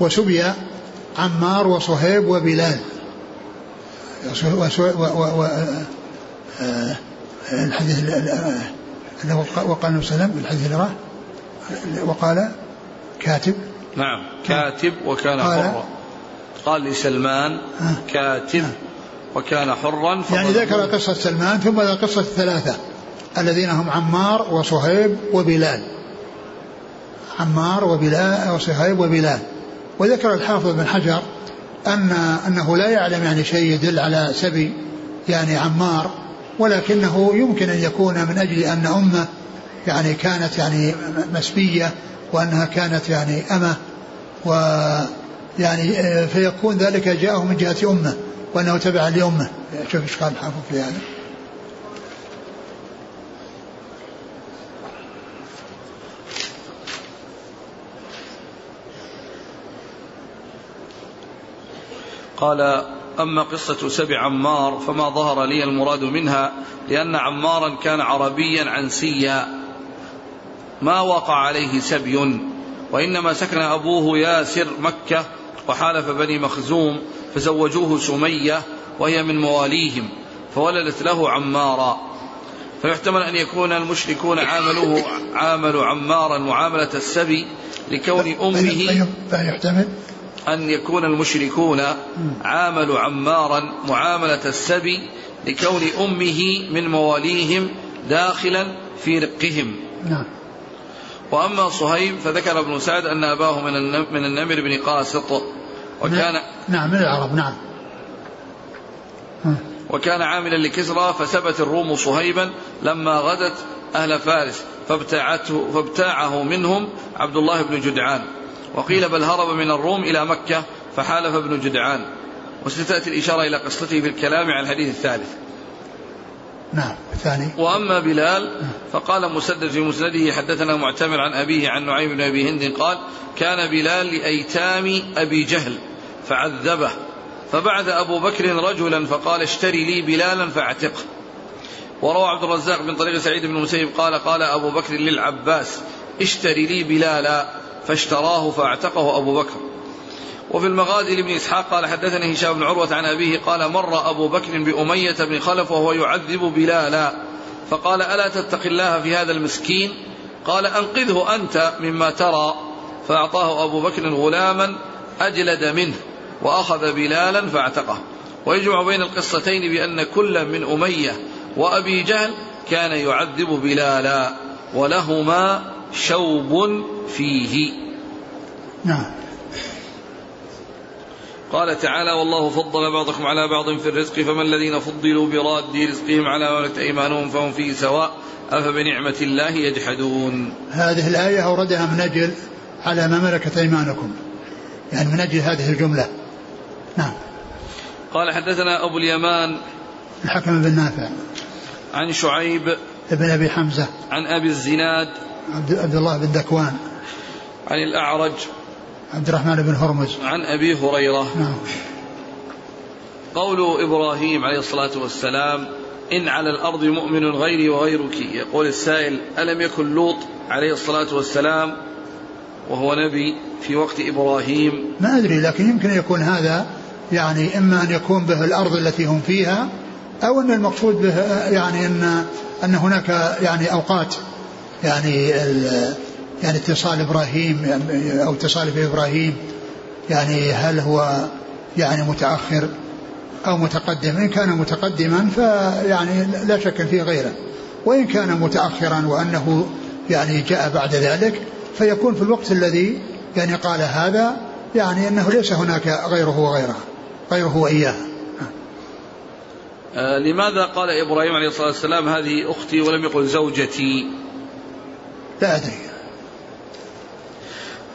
وسبي عمار وصهيب وبلال. الحديث انه وقال النبي صلى الله عليه وسلم الحديث اللي وقال كاتب. نعم كاتب وكان حرا. قال لسلمان كاتب وكان حرا يعني ذكر قصة سلمان ثم ذكر قصة الثلاثة الذين هم عمار وصهيب وبلال. عمار وبلال وصهيب وبلال. وذكر الحافظ بن حجر أن أنه لا يعلم يعني شيء يدل على سبي يعني عمار ولكنه يمكن أن يكون من أجل أن أمة يعني كانت يعني مسبية وأنها كانت يعني أمة و يعني فيكون ذلك جاءه من جهة أمة وأنه تبع لأمة. شوف إيش قال الحافظ في هذا. قال أما قصة سبع عمار فما ظهر لي المراد منها لأن عمارا كان عربيا عنسيا. ما وقع عليه سبي وإنما سكن أبوه ياسر مكة وحالف بني مخزوم فزوجوه سمية وهي من مواليهم فولدت له عمارا. فيحتمل أن يكون المشركون عاملوه عاملوا عمارا معاملة السبي لكون أمه فيحتمل أن يكون المشركون عاملوا عمارا معاملة السبي لكون أمه من مواليهم داخلا في رقهم. نعم. وأما صهيب فذكر ابن سعد أن أباه من من النمر بن قاسط وكان نعم من العرب نعم. وكان عاملا لكسرى فثبت الروم صهيبا لما غدت أهل فارس فابتاعته فابتاعه منهم عبد الله بن جدعان. وقيل بل هرب من الروم إلى مكة فحالف ابن جدعان. وستأتي الإشارة إلى قصته في الكلام عن الحديث الثالث. نعم الثاني. وأما بلال فقال مسدد في مسنده حدثنا معتمر عن أبيه عن نعيم بن أبي هند قال كان بلال لأيتام أبي جهل فعذبه. فبعث أبو بكر رجلا فقال اشتري لي بلالا فاعتقه. وروى عبد الرزاق بن طريق سعيد بن المسيب قال قال أبو بكر للعباس اشتري لي بلالا. فاشتراه فاعتقه أبو بكر. وفي المغازي لابن إسحاق قال حدثني هشام بن عروة عن أبيه قال مر أبو بكر بأمية بن خلف وهو يعذب بلالا. فقال ألا تتق الله في هذا المسكين؟ قال أنقذه أنت مما ترى. فأعطاه أبو بكر غلاما أجلد منه وأخذ بلالا فاعتقه. ويجمع بين القصتين بأن كل من أمية وأبي جهل كان يعذب بلالا. ولهما شوب فيه نعم قال تعالى والله فضل بعضكم على بعض في الرزق فما الذين فضلوا براد رزقهم على ملكت أيمانهم فهم فيه سواء أفبنعمة الله يجحدون. هذه الآية أوردها من أجل على ما ملكت أيمانكم. يعني من أجل هذه الجملة. نعم. قال حدثنا أبو اليمان الحكم بن نافع عن شعيب ابن أبي حمزة عن أبي الزناد عبد الله بن ذكوان عن الأعرج. عبد الرحمن بن هرمز. عن أبي هريرة. نعم. قول إبراهيم عليه الصلاة والسلام إن على الأرض مؤمن غيري وغيرك. يقول السائل ألم يكن لوط عليه الصلاة والسلام وهو نبي في وقت إبراهيم؟ ما أدري لكن يمكن يكون هذا يعني إما أن يكون به الأرض التي هم فيها أو أن المقصود به يعني أن أن هناك يعني أوقات يعني يعني اتصال إبراهيم أو اتصال بإبراهيم يعني هل هو يعني متأخر أو متقدم؟ إن كان متقدما فيعني لا شك فيه غيره. وإن كان متأخرا وأنه يعني جاء بعد ذلك فيكون في الوقت الذي يعني قال هذا يعني أنه ليس هناك غيره وغيره غيره وإياه. آه لماذا قال إبراهيم عليه الصلاة والسلام هذه أختي ولم يقل زوجتي؟ لا أدري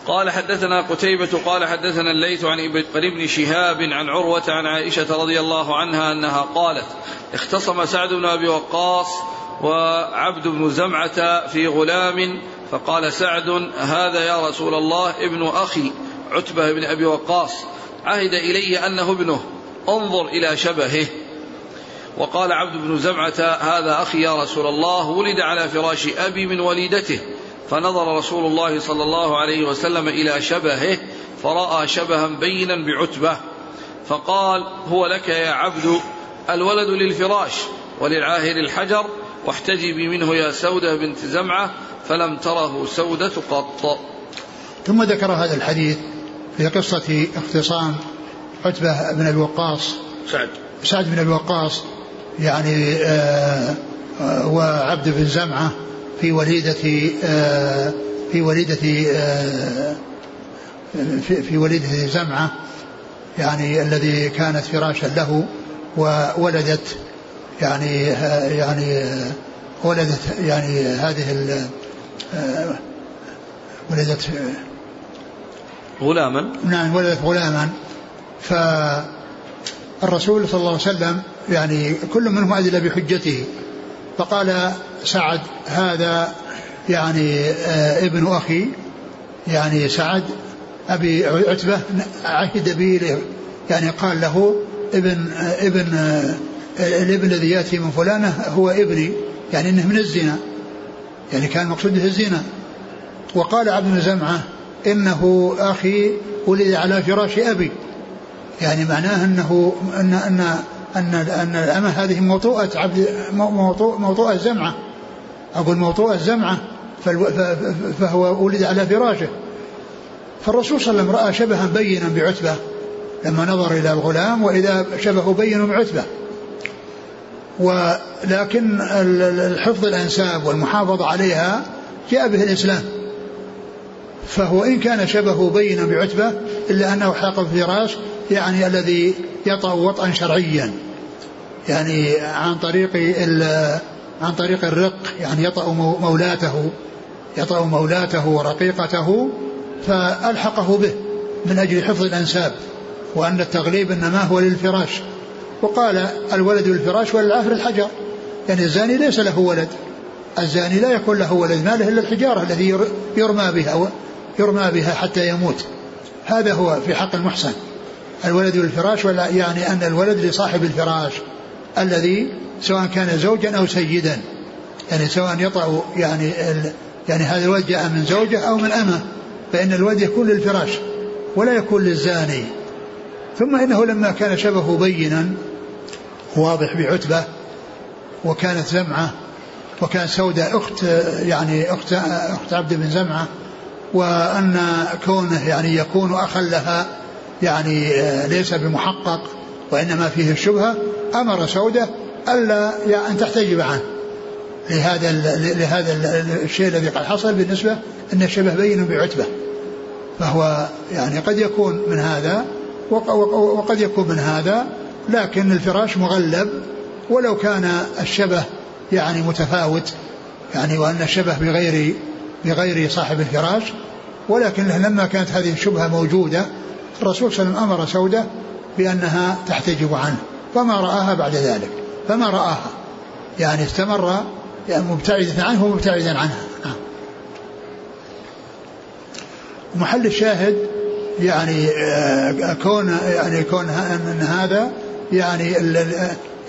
قال حدثنا قتيبة قال حدثنا الليث عن ابن شهاب عن عروة عن عائشة رضي الله عنها أنها قالت اختصم سعد بن أبي وقاص وعبد بن زمعة في غلام فقال سعد هذا يا رسول الله ابن أخي عتبة بن أبي وقاص عهد إلي أنه ابنه انظر إلى شبهه. وقال عبد بن زمعة هذا أخي يا رسول الله ولد على فراش أبي من وليدته فنظر رسول الله صلى الله عليه وسلم إلى شبهه فرأى شبها بينا بعتبة فقال هو لك يا عبد الولد للفراش وللعاهر الحجر واحتجبي منه يا سودة بنت زمعة فلم تره سودة قط. ثم ذكر هذا الحديث في قصة اختصام عتبة بن الوقاص سعد. سعد بن الوقاص يعني آه، آه، وعبد بن زمعة في وليدة آه، في وليدة في وليدة زمعة يعني الذي كانت فراشا له وولدت يعني يعني ولدت يعني هذه ولدت غلاما. نعم ولدت غلاما. فالرسول صلى الله عليه وسلم يعني كل منهم أدل بحجته فقال سعد هذا يعني آه ابن أخي يعني سعد أبي عتبة عهد به يعني قال له ابن آه ابن آه الابن الذي يأتي من فلانة هو ابني. يعني إنه من الزنا. يعني كان مقصود به الزنا وقال عبد زمعة إنه أخي ولد على فراش أبي. يعني معناه إنه إن إن إن إن الأمة هذه موطوءة عبد موطوء موطوءة زمعه أقول موطوءه زمعه فهو ولد على فراشه. فالرسول صلى الله عليه وسلم رأى شبها بينا بعتبة لما نظر إلى الغلام وإذا شبهه بين بعتبة. ولكن الحفظ الأنساب والمحافظة عليها جاء به الإسلام. فهو إن كان شبهه بينا بعتبة إلا أنه حاق الفراش يعني الذي يطأ وطئا شرعيا. يعني عن طريق عن طريق الرق يعني يطأ مولاته يطأ مولاته ورقيقته فألحقه به من أجل حفظ الأنساب وأن التغليب إنما هو للفراش. وقال الولد للفراش وللعافر الحجر. يعني الزاني ليس له ولد الزاني لا يكون له ولد ما له إلا الحجارة الذي يرمى بها يرمى بها حتى يموت. هذا هو في حق المحسن. الولد للفراش ولا يعني أن الولد لصاحب الفراش. الذي سواء كان زوجا أو سيدا. يعني سواء يطأ يعني يعني هذا الولد جاء من زوجة أو من أمه فإن الولد يكون للفراش ولا يكون للزاني. ثم إنه لما كان شبهه بينا واضح بعتبة وكانت زمعة وكان سودة أخت يعني أخت أخت عبد بن زمعة وأن كونه يعني يكون أخا لها يعني ليس بمحقق وإنما فيه الشبهة أمر سودة ألا أن تحتجب عنه لهذا لهذا الشيء الذي قد حصل بالنسبة أن الشبه بين بعتبة. فهو يعني قد يكون من هذا وقد يكون من هذا لكن الفراش مغلب ولو كان الشبه يعني متفاوت يعني وأن الشبه بغير بغير صاحب الفراش ولكن لما كانت هذه الشبهة موجودة الرسول صلى الله عليه وسلم أمر سودة بأنها تحتجب عنه فما رآها بعد ذلك فما رآها. يعني استمر يعني مبتعدا عنه ومبتعدا عنها. نعم. محل الشاهد يعني آه، كون يعني كون أن هذا يعني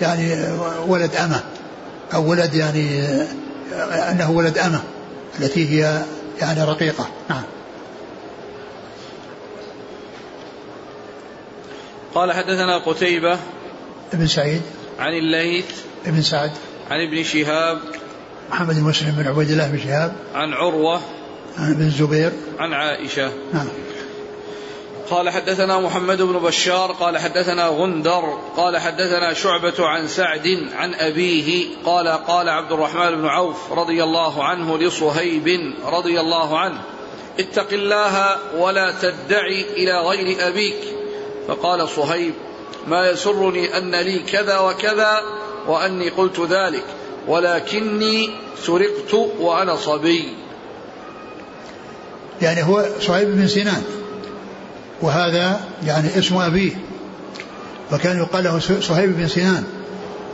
يعني ولد أمة أو ولد يعني آه، أنه ولد أمة التي هي يعني رقيقة. نعم. قال حدثنا قتيبة ابن سعيد عن الليث ابن سعد عن ابن شهاب محمد بن مسلم بن عبيد الله بن شهاب عن عروة عن ابن الزبير. عن عائشة. نعم. قال حدثنا محمد بن بشار قال حدثنا غندر قال حدثنا شعبة عن سعد عن أبيه قال قال عبد الرحمن بن عوف رضي الله عنه لصهيب رضي الله عنه اتق الله ولا تدعي إلى غير أبيك. فقال صهيب ما يسرني أن لي كذا وكذا وأني قلت ذلك ولكني سرقت وأنا صبي. يعني هو صهيب بن سنان وهذا يعني اسم أبيه وكان يقال له صهيب بن سنان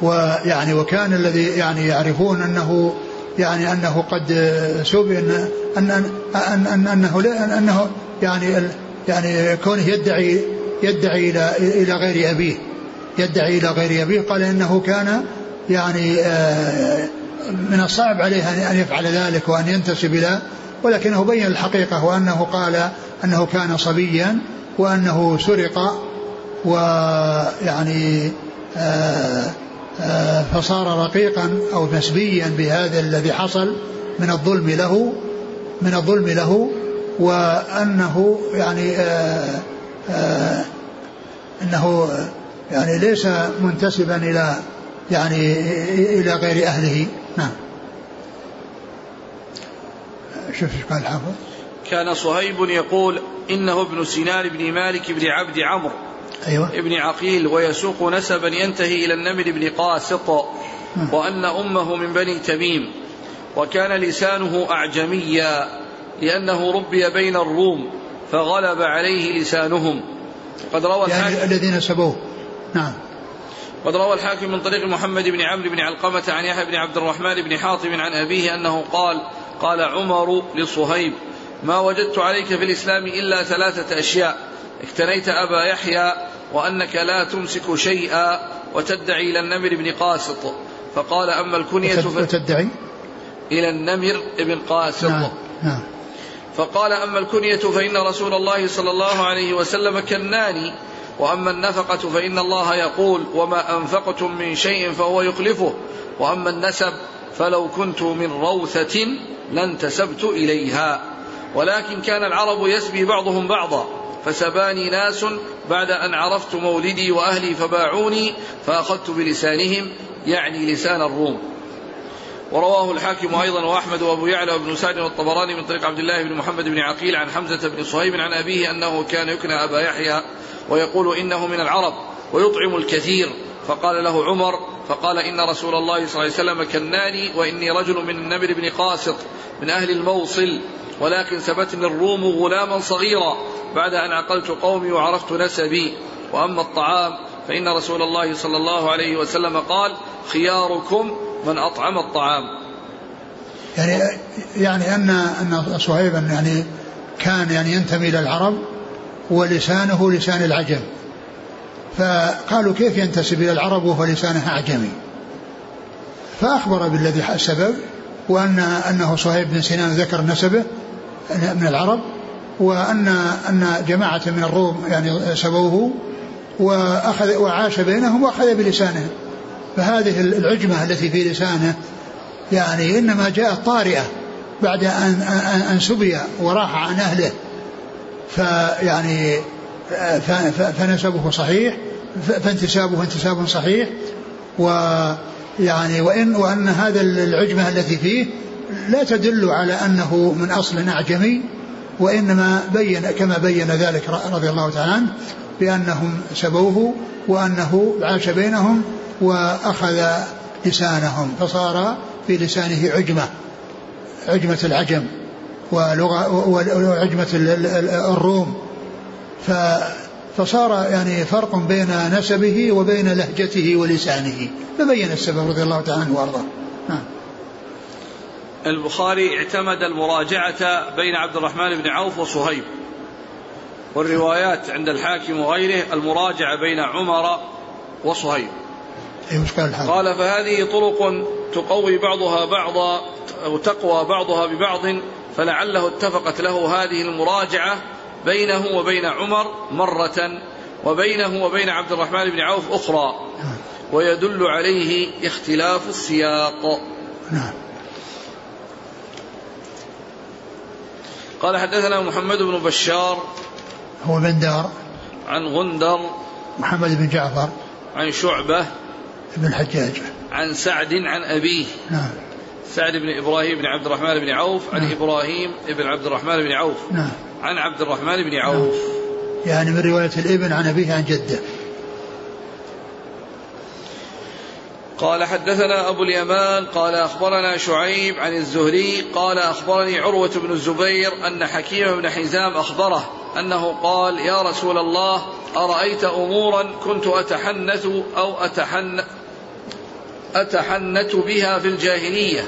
ويعني وكان الذي يعني يعرفون أنه يعني أنه قد سبي أن أن أن أن أنه أنه يعني يعني كونه يدعي يدعي إلى إلى غير أبيه. يدعي إلى غير أبيه. قال إنه كان يعني آه، من الصعب عليه أن يفعل ذلك وأن ينتسب إلى ولكنه بين الحقيقة وأنه قال أنه كان صبيا وأنه سرق ويعني آه، آه، فصار رقيقا أو مسبيا بهذا الذي حصل من الظلم له من الظلم له وأنه يعني أنه يعني ليس منتسبا إلى يعني إلى غير أهله. نعم. شوف إيش قال الحافظ. كان صهيب يقول إنه ابن سنان بن مالك بن عبد عمرو. أيوة. ابن عقيل ويسوق نسبا ينتهي إلى النمر بن قاسط. نعم. وأن أمه من بني تميم. وكان لسانه أعجميا لأنه ربي بين الروم. فغلب عليه لسانهم. قد روى يعني الذين سبوه. نعم. قد روى الحاكم من طريق محمد بن عمرو بن علقمة عن يحيى بن عبد الرحمن بن حاطم عن أبيه أنه قال قال عمر لصهيب ما وجدت عليك في الإسلام إلا ثلاثة أشياء اكتنيت أبا يحيى وأنك لا تمسك شيئا وتدعي إلى النمر بن قاسط. فقال أما الكنية وتدعي؟ إلى النمر بن قاسط. نعم. نعم. فقال أما الكنية فإن رسول الله صلى الله عليه وسلم كناني وأما النفقة فإن الله يقول وما أنفقتم من شيء فهو يخلفه وأما النسب فلو كنت من روثة لانتسبت إليها. ولكن كان العرب يسبي بعضهم بعضا فسباني ناس بعد أن عرفت مولدي وأهلي فباعوني فأخذت بلسانهم يعني لسان الروم. ورواه الحاكم أيضا وأحمد وأبو يعلى وابن سعد والطبراني من طريق عبد الله بن محمد بن عقيل عن حمزة بن صهيب عن أبيه أنه كان يكنى أبا يحيى ويقول إنه من العرب ويطعم الكثير. فقال له عمر فقال إن رسول الله صلى الله عليه وسلم كناني وإني رجل من النمر بن قاسط من أهل الموصل ولكن سبتني الروم غلاما صغيرا بعد أن عقلت قومي وعرفت نسبي. وأما الطعام فإن رسول الله صلى الله عليه وسلم قال خياركم من أطعم الطعام. يعني يعني أن أن صهيبا يعني كان يعني ينتمي إلى العرب ولسانه لسان العجم. فقالوا كيف ينتسب إلى العرب وهو لسانه أعجمي؟ فأخبر بالذي السبب وأن أنه صهيب بن سنان ذكر نسبه من العرب وأن أن جماعة من الروم يعني سبوه وأخذ وعاش بينهم وأخذ بلسانه. فهذه العجمة التي في لسانه يعني إنما جاءت طارئة بعد أن أن سبي وراح عن أهله. فيعني فنسبه صحيح فانتسابه انتساب صحيح. ويعني وإن وأن هذا العجمة التي فيه لا تدل على أنه من أصل أعجمي وإنما بين كما بين ذلك رضي الله تعالى عنه بأنهم سبوه وأنه عاش بينهم وأخذ لسانهم فصار في لسانه عجمة عجمة العجم ولغة وعجمة الروم. فصار يعني فرق بين نسبه وبين لهجته ولسانه. فبين السبب رضي الله تعالى عنه وأرضاه. نعم. البخاري اعتمد المراجعة بين عبد الرحمن بن عوف وصهيب. والروايات عند الحاكم وغيره المراجعة بين عمر وصهيب. أيوة قال, قال فهذه طرق تقوي بعضها بعضا أو تقوى بعضها ببعض فلعله اتفقت له هذه المراجعة بينه وبين عمر مرة وبينه وبين عبد الرحمن بن عوف أخرى ويدل عليه اختلاف السياق. نعم. قال حدثنا محمد بن بشار هو بندار عن غندر محمد بن جعفر. عن شعبة بن الحجاج. عن سعد عن أبيه. نعم. سعد بن إبراهيم بن عبد الرحمن بن عوف عن نعم. إبراهيم بن عبد الرحمن بن عوف. نعم. عن عبد الرحمن بن عوف. نعم. يعني من رواية الإبن عن أبيه عن جده. قال حدثنا أبو اليمان قال أخبرنا شعيب عن الزهري قال أخبرني عروة بن الزبير أن حكيم بن حزام أخبره أنه قال يا رسول الله أرأيت أمورا كنت أتحنث أو أتحن أتحنث بها في الجاهلية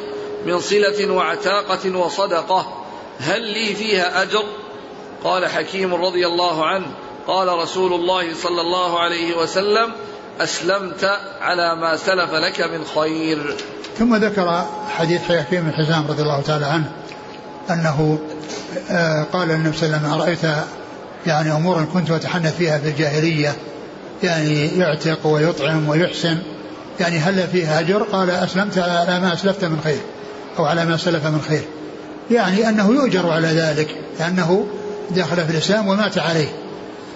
من صلة وعتاقة وصدقة هل لي فيها أجر؟ قال حكيم رضي الله عنه قال رسول الله صلى الله عليه وسلم أسلمت على ما سلف لك من خير. ثم ذكر حديث حكيم بن حزام رضي الله تعالى عنه أنه آه، قال النبي صلى الله عليه وسلم أرأيت يعني أمورا كنت أتحنث فيها في الجاهلية؟ يعني يعتق ويطعم ويحسن. يعني هل فيها أجر؟ قال أسلمت على ما أسلفت من خير أو على ما سلف من خير. يعني أنه يؤجر على ذلك لأنه دخل في الإسلام ومات عليه.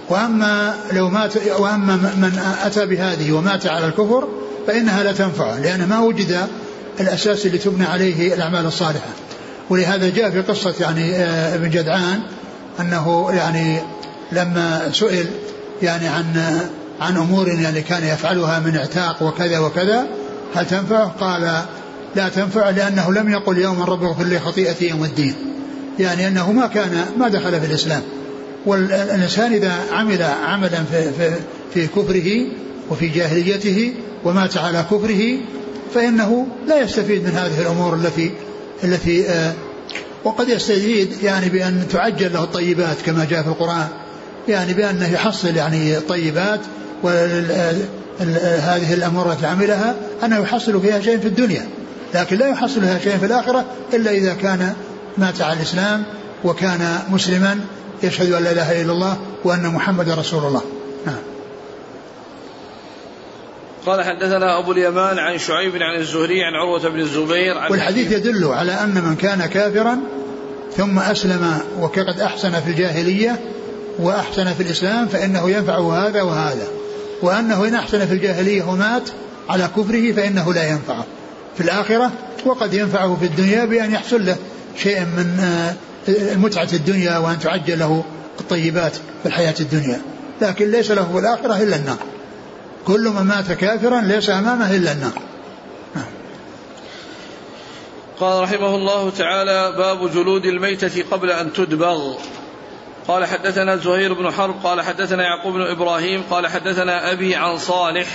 وأما لو مات وأما من أتى بهذه ومات على الكفر فإنها لا تنفعه لأن ما وجد الأساس اللي تبنى عليه الأعمال الصالحة. ولهذا جاء في قصة يعني آه، ابن جدعان أنه يعني لما سئل يعني عن عن أمور يعني كان يفعلها من اعتاق وكذا وكذا هل تنفعه؟ قال لا تنفع لأنه لم يقل يوما رب اغفر لي خطيئتي يوم الدين. يعني أنه ما كان ما دخل في الإسلام. والإنسان إذا عمل عملا في, في, في كفره وفي جاهليته ومات على كفره فإنه لا يستفيد من هذه الأمور التي التي آه وقد يستفيد يعني بأن تعجل له الطيبات كما جاء في القرآن. يعني بأنه يحصل يعني طيبات وهذه الأمور التي عملها أنه يحصل فيها شيء في الدنيا لكن لا يحصل فيها شيء في الآخرة إلا إذا كان مات على الإسلام وكان مسلما يشهد أن لا إله إلا الله وأن محمد رسول الله. نعم. قال حدثنا أبو اليمان عن شعيب عن الزهري عن عروة بن الزبير عن والحديث يدل على أن من كان كافرا ثم أسلم وقد أحسن في الجاهلية وأحسن في الإسلام فإنه ينفعه هذا وهذا. وأنه إن أحسن في الجاهلية ومات على كفره فإنه لا ينفعه في الآخرة وقد ينفعه في الدنيا بأن يحصل له شيء من آه، متعة الدنيا وأن تعجل له الطيبات في الحياة الدنيا. لكن ليس له في الآخرة إلا النار. كل من مات كافرا ليس أمامه إلا النار. نعم. قال رحمه الله تعالى باب جلود الميتة قبل أن تدبغ. قال حدثنا زهير بن حرب قال حدثنا يعقوب بن إبراهيم قال حدثنا أبي عن صالح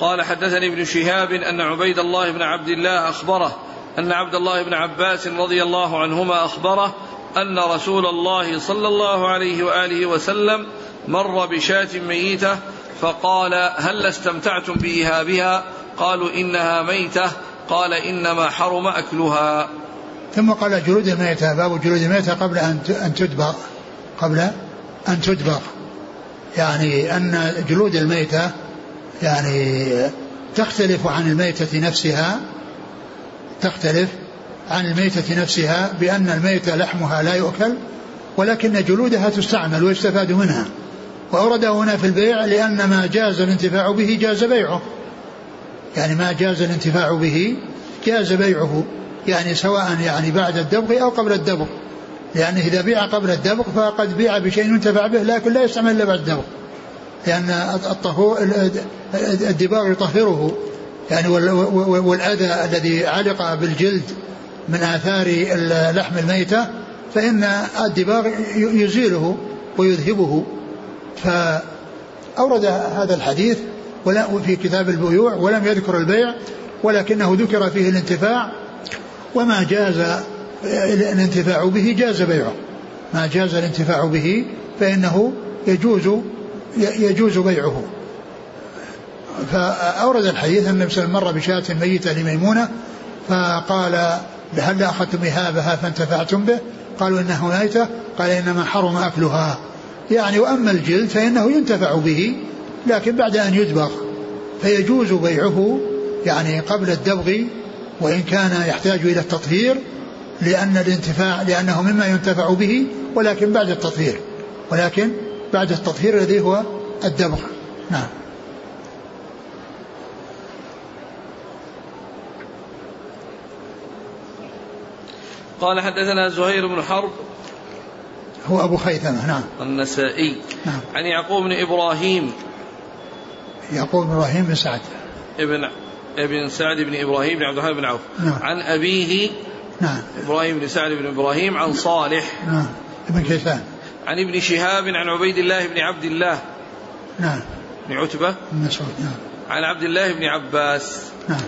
قال حدثني ابن شهاب أن عبيد الله بن عبد الله أخبره أن عبد الله بن عباس رضي الله عنهما أخبره أن رسول الله صلى الله عليه وآله وسلم مر بشاة ميتة فقال هل استمتعتم بإيهابها؟ قالوا إنها ميتة. قال إنما حرم أكلها. ثم قال جلود الميتة باب جلود الميتة قبل أن تدبر. قبل أن تدبر. يعني أن جلود الميتة يعني تختلف عن الميتة نفسها تختلف عن الميتة نفسها بأن الميتة لحمها لا يؤكل ولكن جلودها تستعمل ويستفاد منها. وأورد هنا في البيع لأن ما جاز الانتفاع به جاز بيعه. يعني ما جاز الانتفاع به جاز بيعه. يعني سواء يعني بعد الدبغ أو قبل الدبغ. لأنه إذا بيع قبل الدبغ فقد بيع بشيء ينتفع به لكن لا يستعمل إلا بعد الدبغ. لأن الطهور الدباغ يطهره. يعني والأذى الذي علق بالجلد من آثار لحم الميتة فإن الدباغ يزيله ويذهبه. فأورد هذا الحديث في كتاب البيوع ولم يذكر البيع ولكنه ذكر فيه الانتفاع. وما جاز الانتفاع به جاز بيعه. ما جاز الانتفاع به فإنه يجوز يجوز بيعه. فأورد الحديث أن النبي مر بشاة ميتة لميمونة فقال هل أخذتم إهابها فانتفعتم به؟ قالوا إنه ميتة. قال إنما حرم أكلها. يعني وأما الجلد فإنه ينتفع به لكن بعد أن يدبغ فيجوز بيعه يعني قبل الدبغ وإن كان يحتاج إلى التطهير لأن الانتفاع لأنه مما ينتفع به ولكن بعد التطهير. ولكن بعد التطهير الذي هو الدبغ نعم. قال حدثنا زهير بن حرب. هو أبو خيثمة. نعم. النسائي. نعم. عن يعقوب بن إبراهيم. يعقوب بن إبراهيم بن سعد. ابن ابن سعد بن إبراهيم بن عبد الرحمن بن عوف. نعم. عن أبيه نعم. إبراهيم بن سعد بن إبراهيم عن صالح. نعم. ابن كيسان. عن ابن شهاب عن عبيد الله بن عبد الله. نعم. بن عتبة. بن مسعود نعم. عن عبد الله بن عباس. نعم.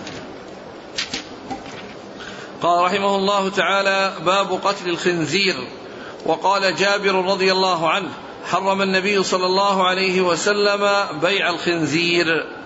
قال رحمه الله تعالى باب قتل الخنزير. وقال جابر رضي الله عنه حرم النبي صلى الله عليه وسلم بيع الخنزير.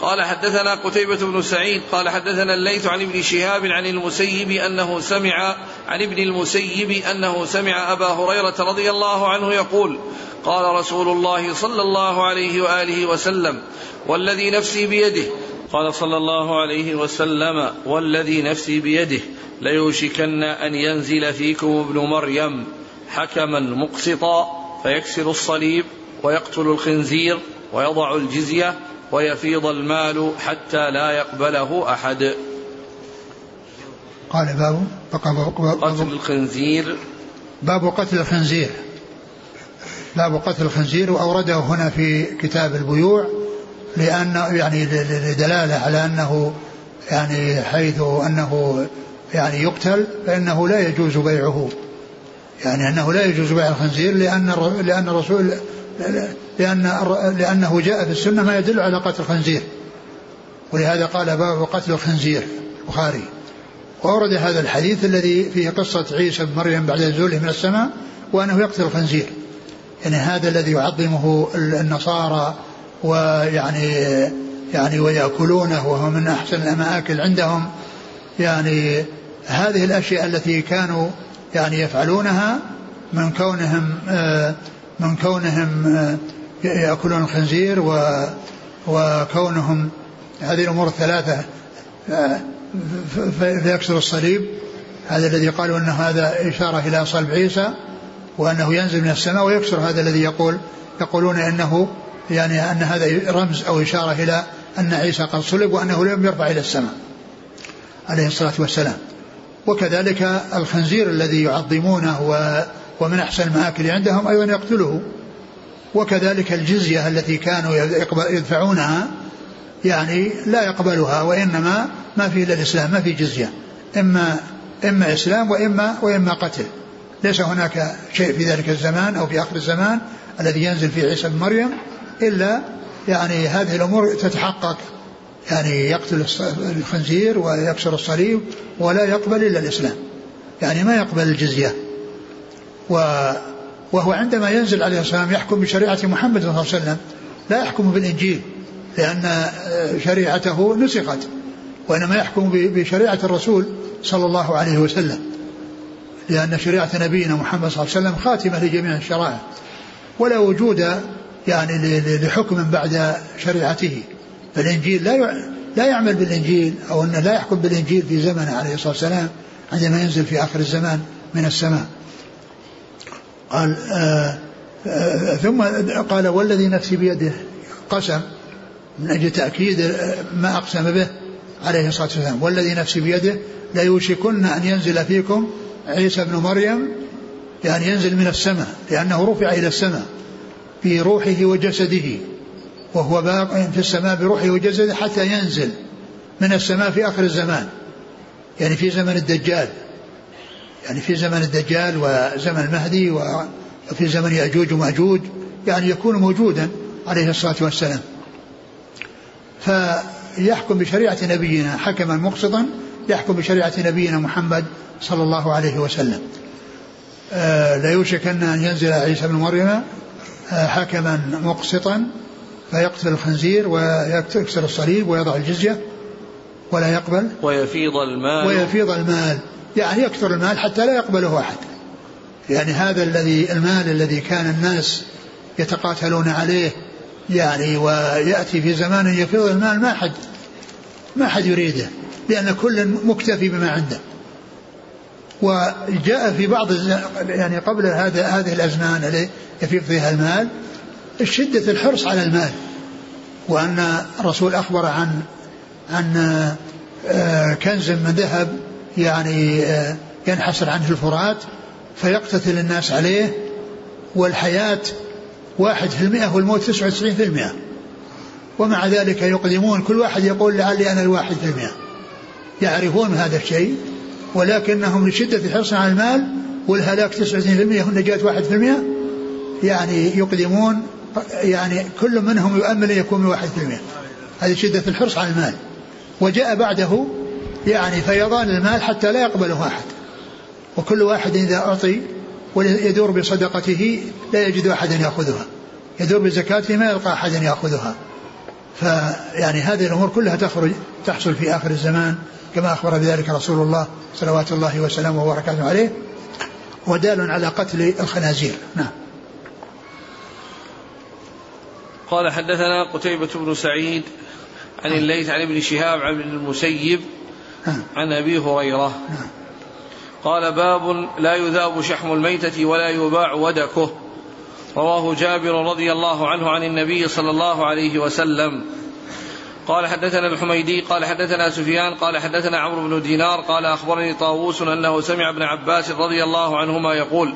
قال حدثنا قتيبة بن سعيد قال حدثنا الليث عن ابن شهاب عن المسيب أنه سمع عن ابن المسيب أنه سمع أبا هريرة رضي الله عنه يقول قال رسول الله صلى الله عليه وآله وسلم والذي نفسي بيده قال صلى الله عليه وسلم والذي نفسي بيده ليوشكن أن ينزل فيكم ابن مريم حكما مقسطا فيكسر الصليب ويقتل الخنزير ويضع الجزية ويفيض المال حتى لا يقبله أحد. قال باب باب قتل الخنزير. باب قتل الخنزير. باب قتل الخنزير وأورده هنا في كتاب البيوع لأن يعني لدلالة على أنه يعني حيث أنه يعني يقتل فإنه لا يجوز بيعه. يعني أنه لا يجوز بيع الخنزير لأن لأن الرسول لأن لأنه جاء في السنة ما يدل على قتل الخنزير ولهذا قال باب قتل الخنزير البخاري وأورد هذا الحديث الذي فيه قصة عيسى بن مريم بعد نزوله من السماء وأنه يقتل الخنزير يعني هذا الذي يعظمه النصارى ويعني يعني ويأكلونه وهو من أحسن الأماكن عندهم. يعني هذه الأشياء التي كانوا يعني يفعلونها من كونهم آه، من كونهم آه، يأكلون الخنزير وكونهم هذه الأمور الثلاثة آه، فيكسر الصليب. هذا الذي قالوا أن هذا إشارة إلى صلب عيسى وأنه ينزل من السماء ويكسر. هذا الذي يقول يقولون أنه يعني أن هذا رمز أو إشارة إلى أن عيسى قد صلب وأنه لم يرفع إلى السماء عليه الصلاة والسلام. وكذلك الخنزير الذي يعظمونه ومن أحسن المآكل عندهم أيضا يقتله وكذلك الجزية التي كانوا يدفعونها يعني لا يقبلها وإنما ما في إلا الإسلام ما في جزية. إما إما إسلام وإما وإما قتل. ليس هناك شيء في ذلك الزمان أو في آخر الزمان الذي ينزل في عيسى بن مريم إلا يعني هذه الأمور تتحقق. يعني يقتل الخنزير ويكسر الصليب ولا يقبل إلا الإسلام. يعني ما يقبل الجزية. و وهو عندما ينزل عليه السلام يحكم بشريعة محمد صلى الله عليه وسلم لا يحكم بالإنجيل لأن شريعته نسخت وإنما يحكم بشريعة الرسول صلى الله عليه وسلم لأن شريعة نبينا محمد صلى الله عليه وسلم خاتمة لجميع الشرائع ولا وجود يعني لحكم بعد شريعته فالإنجيل لا لا يعمل بالإنجيل أو أنه لا يحكم بالإنجيل في زمنه عليه الصلاة والسلام عندما ينزل في آخر الزمان من السماء. قال آه، آآ ثم قال والذي نفسي بيده قسم من أجل تأكيد ما أقسم به عليه الصلاة والسلام. والذي نفسي بيده ليوشكن أن ينزل فيكم عيسى بن مريم يعني ينزل من السماء لأنه رفع إلى السماء في روحه وجسده وهو باق في السماء بروحه وجسده حتى ينزل من السماء في آخر الزمان يعني في زمن الدجال. يعني في زمن الدجال وزمن المهدي وفي زمن يأجوج ومأجوج يعني يكون موجودا عليه الصلاة والسلام. فيحكم بشريعة نبينا حكما مقسطا يحكم بشريعة نبينا محمد صلى الله عليه وسلم. آه لا يوشكن أن ينزل عيسى بن مريم آه حكما مقسطا فيقتل الخنزير ويكسر الصليب ويضع الجزية ولا يقبل. ويفيض المال. ويفيض المال. يعني يكثر المال حتى لا يقبله أحد. يعني هذا الذي المال الذي كان الناس يتقاتلون عليه يعني ويأتي في زمان يفيض المال ما حد ما حد يريده لأن كل مكتفي بما عنده. وجاء في بعض يعني قبل هذا هذه الأزمان التي يفيض فيها المال شدة الحرص على المال. وأن الرسول أخبر عن عن آه، كنز من ذهب يعني آه، ينحسر عنه الفرات فيقتتل الناس عليه والحياة واحد في المئة والموت تسعة وتسعين في المئة. ومع ذلك يقدمون كل واحد يقول لعلي أنا الواحد في المئة. يعرفون هذا الشيء ولكنهم لشدة حرصهم على المال والهلاك 99% والنجاة واحد في المئة. يعني يقدمون يعني كل منهم يؤمل أن يكون واحد في المئة. هذه شدة الحرص على المال. وجاء بعده يعني فيضان المال حتى لا يقبله أحد. وكل واحد إذا أعطي ويدور بصدقته لا يجد أحدا يأخذها. يدور بزكاته ما يلقى أحدا يأخذها. فيعني هذه الأمور كلها تخرج تحصل في آخر الزمان كما أخبر بذلك رسول الله صلوات الله وسلامه وبركاته عليه ودال على قتل الخنازير. نعم. قال حدثنا قتيبة بن سعيد عن الليث عن ابن شهاب عن ابن المسيب. عن أبي هريرة. قال باب لا يذاب شحم الميتة ولا يباع ودكه. رواه جابر رضي الله عنه عن النبي صلى الله عليه وسلم. قال حدثنا الحميدي قال حدثنا سفيان قال حدثنا عمرو بن دينار قال أخبرني طاووس أنه سمع ابن عباس رضي الله عنهما يقول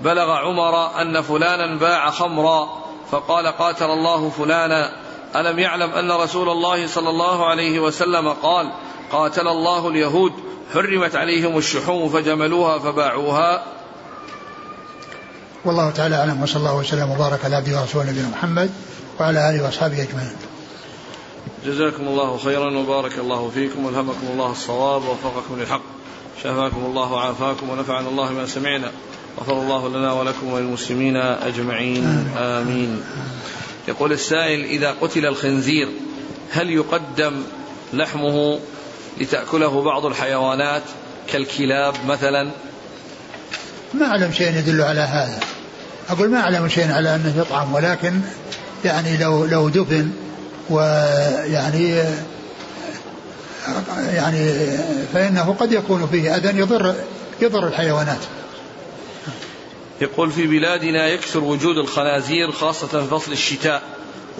بلغ عمر أن فلانا باع خمرا فقال قاتل الله فلانا ألم يعلم أن رسول الله صلى الله عليه وسلم قال قاتل الله اليهود حرمت عليهم الشحوم فجملوها فباعوها والله تعالى أعلم وصلى الله وسلم وبارك على عبده ورسوله نبينا محمد وعلى آله وأصحابه أجمعين. جزاكم الله خيرا وبارك الله فيكم والهمكم الله الصواب ووفقكم للحق. شفاكم الله وعافاكم ونفعنا الله ما سمعنا. غفر الله لنا ولكم وللمسلمين أجمعين آمين. يقول السائل إذا قتل الخنزير هل يقدم لحمه لتأكله بعض الحيوانات كالكلاب مثلا؟ ما أعلم شيء يدل على هذا. أقول ما أعلم شيء على أنه يطعم ولكن يعني لو لو دفن ويعني يعني فإنه قد يكون فيه أذى يضر يضر الحيوانات. يقول في بلادنا يكثر وجود الخنازير خاصة في فصل الشتاء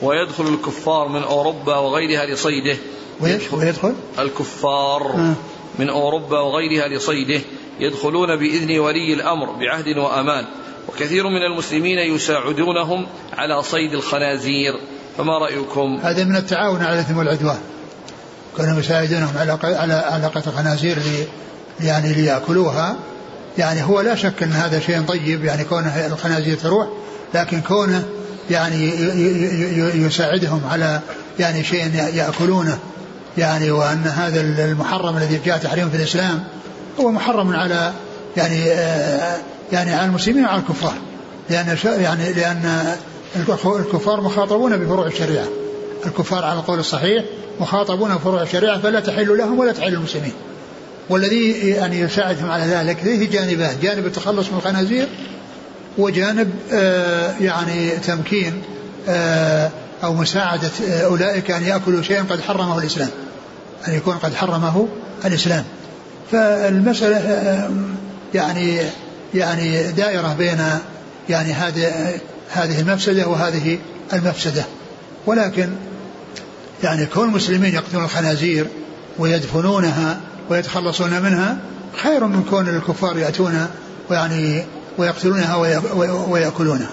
ويدخل الكفار من أوروبا وغيرها لصيده. ويدخل الكفار آه. من أوروبا وغيرها لصيده يدخلون بإذن ولي الأمر بعهد وأمان. وكثير من المسلمين يساعدونهم على صيد الخنازير. فما رأيكم؟ هذا من التعاون على الإثم والعدوان. كانوا يساعدونهم على على علاقة الخنازير لي يعني ليأكلوها يعني هو لا شك أن هذا شيء طيب يعني كونه الخنازير تروح لكن كونه يعني يساعدهم على يعني شيء يأكلونه. يعني وأن هذا المحرم الذي جاء تحريمه في الإسلام هو محرم على يعني آه، يعني على المسلمين وعلى الكفار. لأن يعني لأن الكفار مخاطبون بفروع الشريعة. الكفار على القول الصحيح مخاطبون بفروع الشريعة فلا تحل لهم ولا تحل المسلمين والذي يعني يساعدهم على ذلك فيه جانبان. جانب التخلص من الخنازير وجانب آه يعني تمكين آه أو مساعدة أولئك أن يأكلوا شيئا قد حرمه الإسلام. أن يكون قد حرمه الإسلام. فالمسألة يعني يعني دائرة بين يعني هذه هذه المفسدة وهذه المفسدة. ولكن يعني كون المسلمين يقتلون الخنازير ويدفنونها ويتخلصون منها خير من كون الكفار يأتون ويعني ويقتلونها ويأكلونها.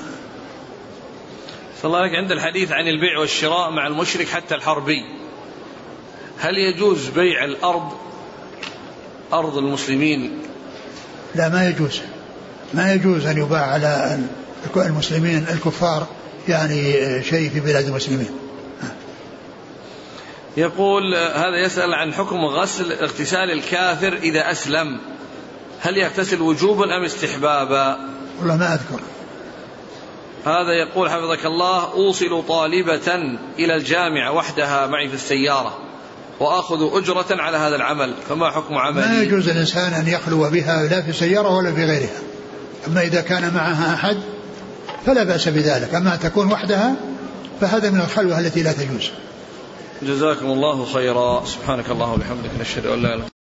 صلى الله عليك عند الحديث عن البيع والشراء مع المشرك حتى الحربي. هل يجوز بيع الأرض أرض المسلمين؟ لا ما يجوز. ما يجوز أن يباع على المسلمين الكفار يعني شيء في بلاد المسلمين. يقول هذا يسأل عن حكم غسل اغتسال الكافر إذا أسلم. هل يغتسل وجوبا أم استحبابا؟ والله ما أذكر. هذا يقول حفظك الله أوصل طالبة إلى الجامعة وحدها معي في السيارة. وآخذ أجرة على هذا العمل فما حكم عملي؟ ما يجوز الإنسان أن يخلو بها لا في سيارة ولا في غيرها. أما إذا كان معها أحد فلا بأس بذلك. أما تكون وحدها فهذا من الخلوة التي لا تجوز. جزاكم الله خيرا. سبحانك اللهم وبحمدك نشهد أن لا إله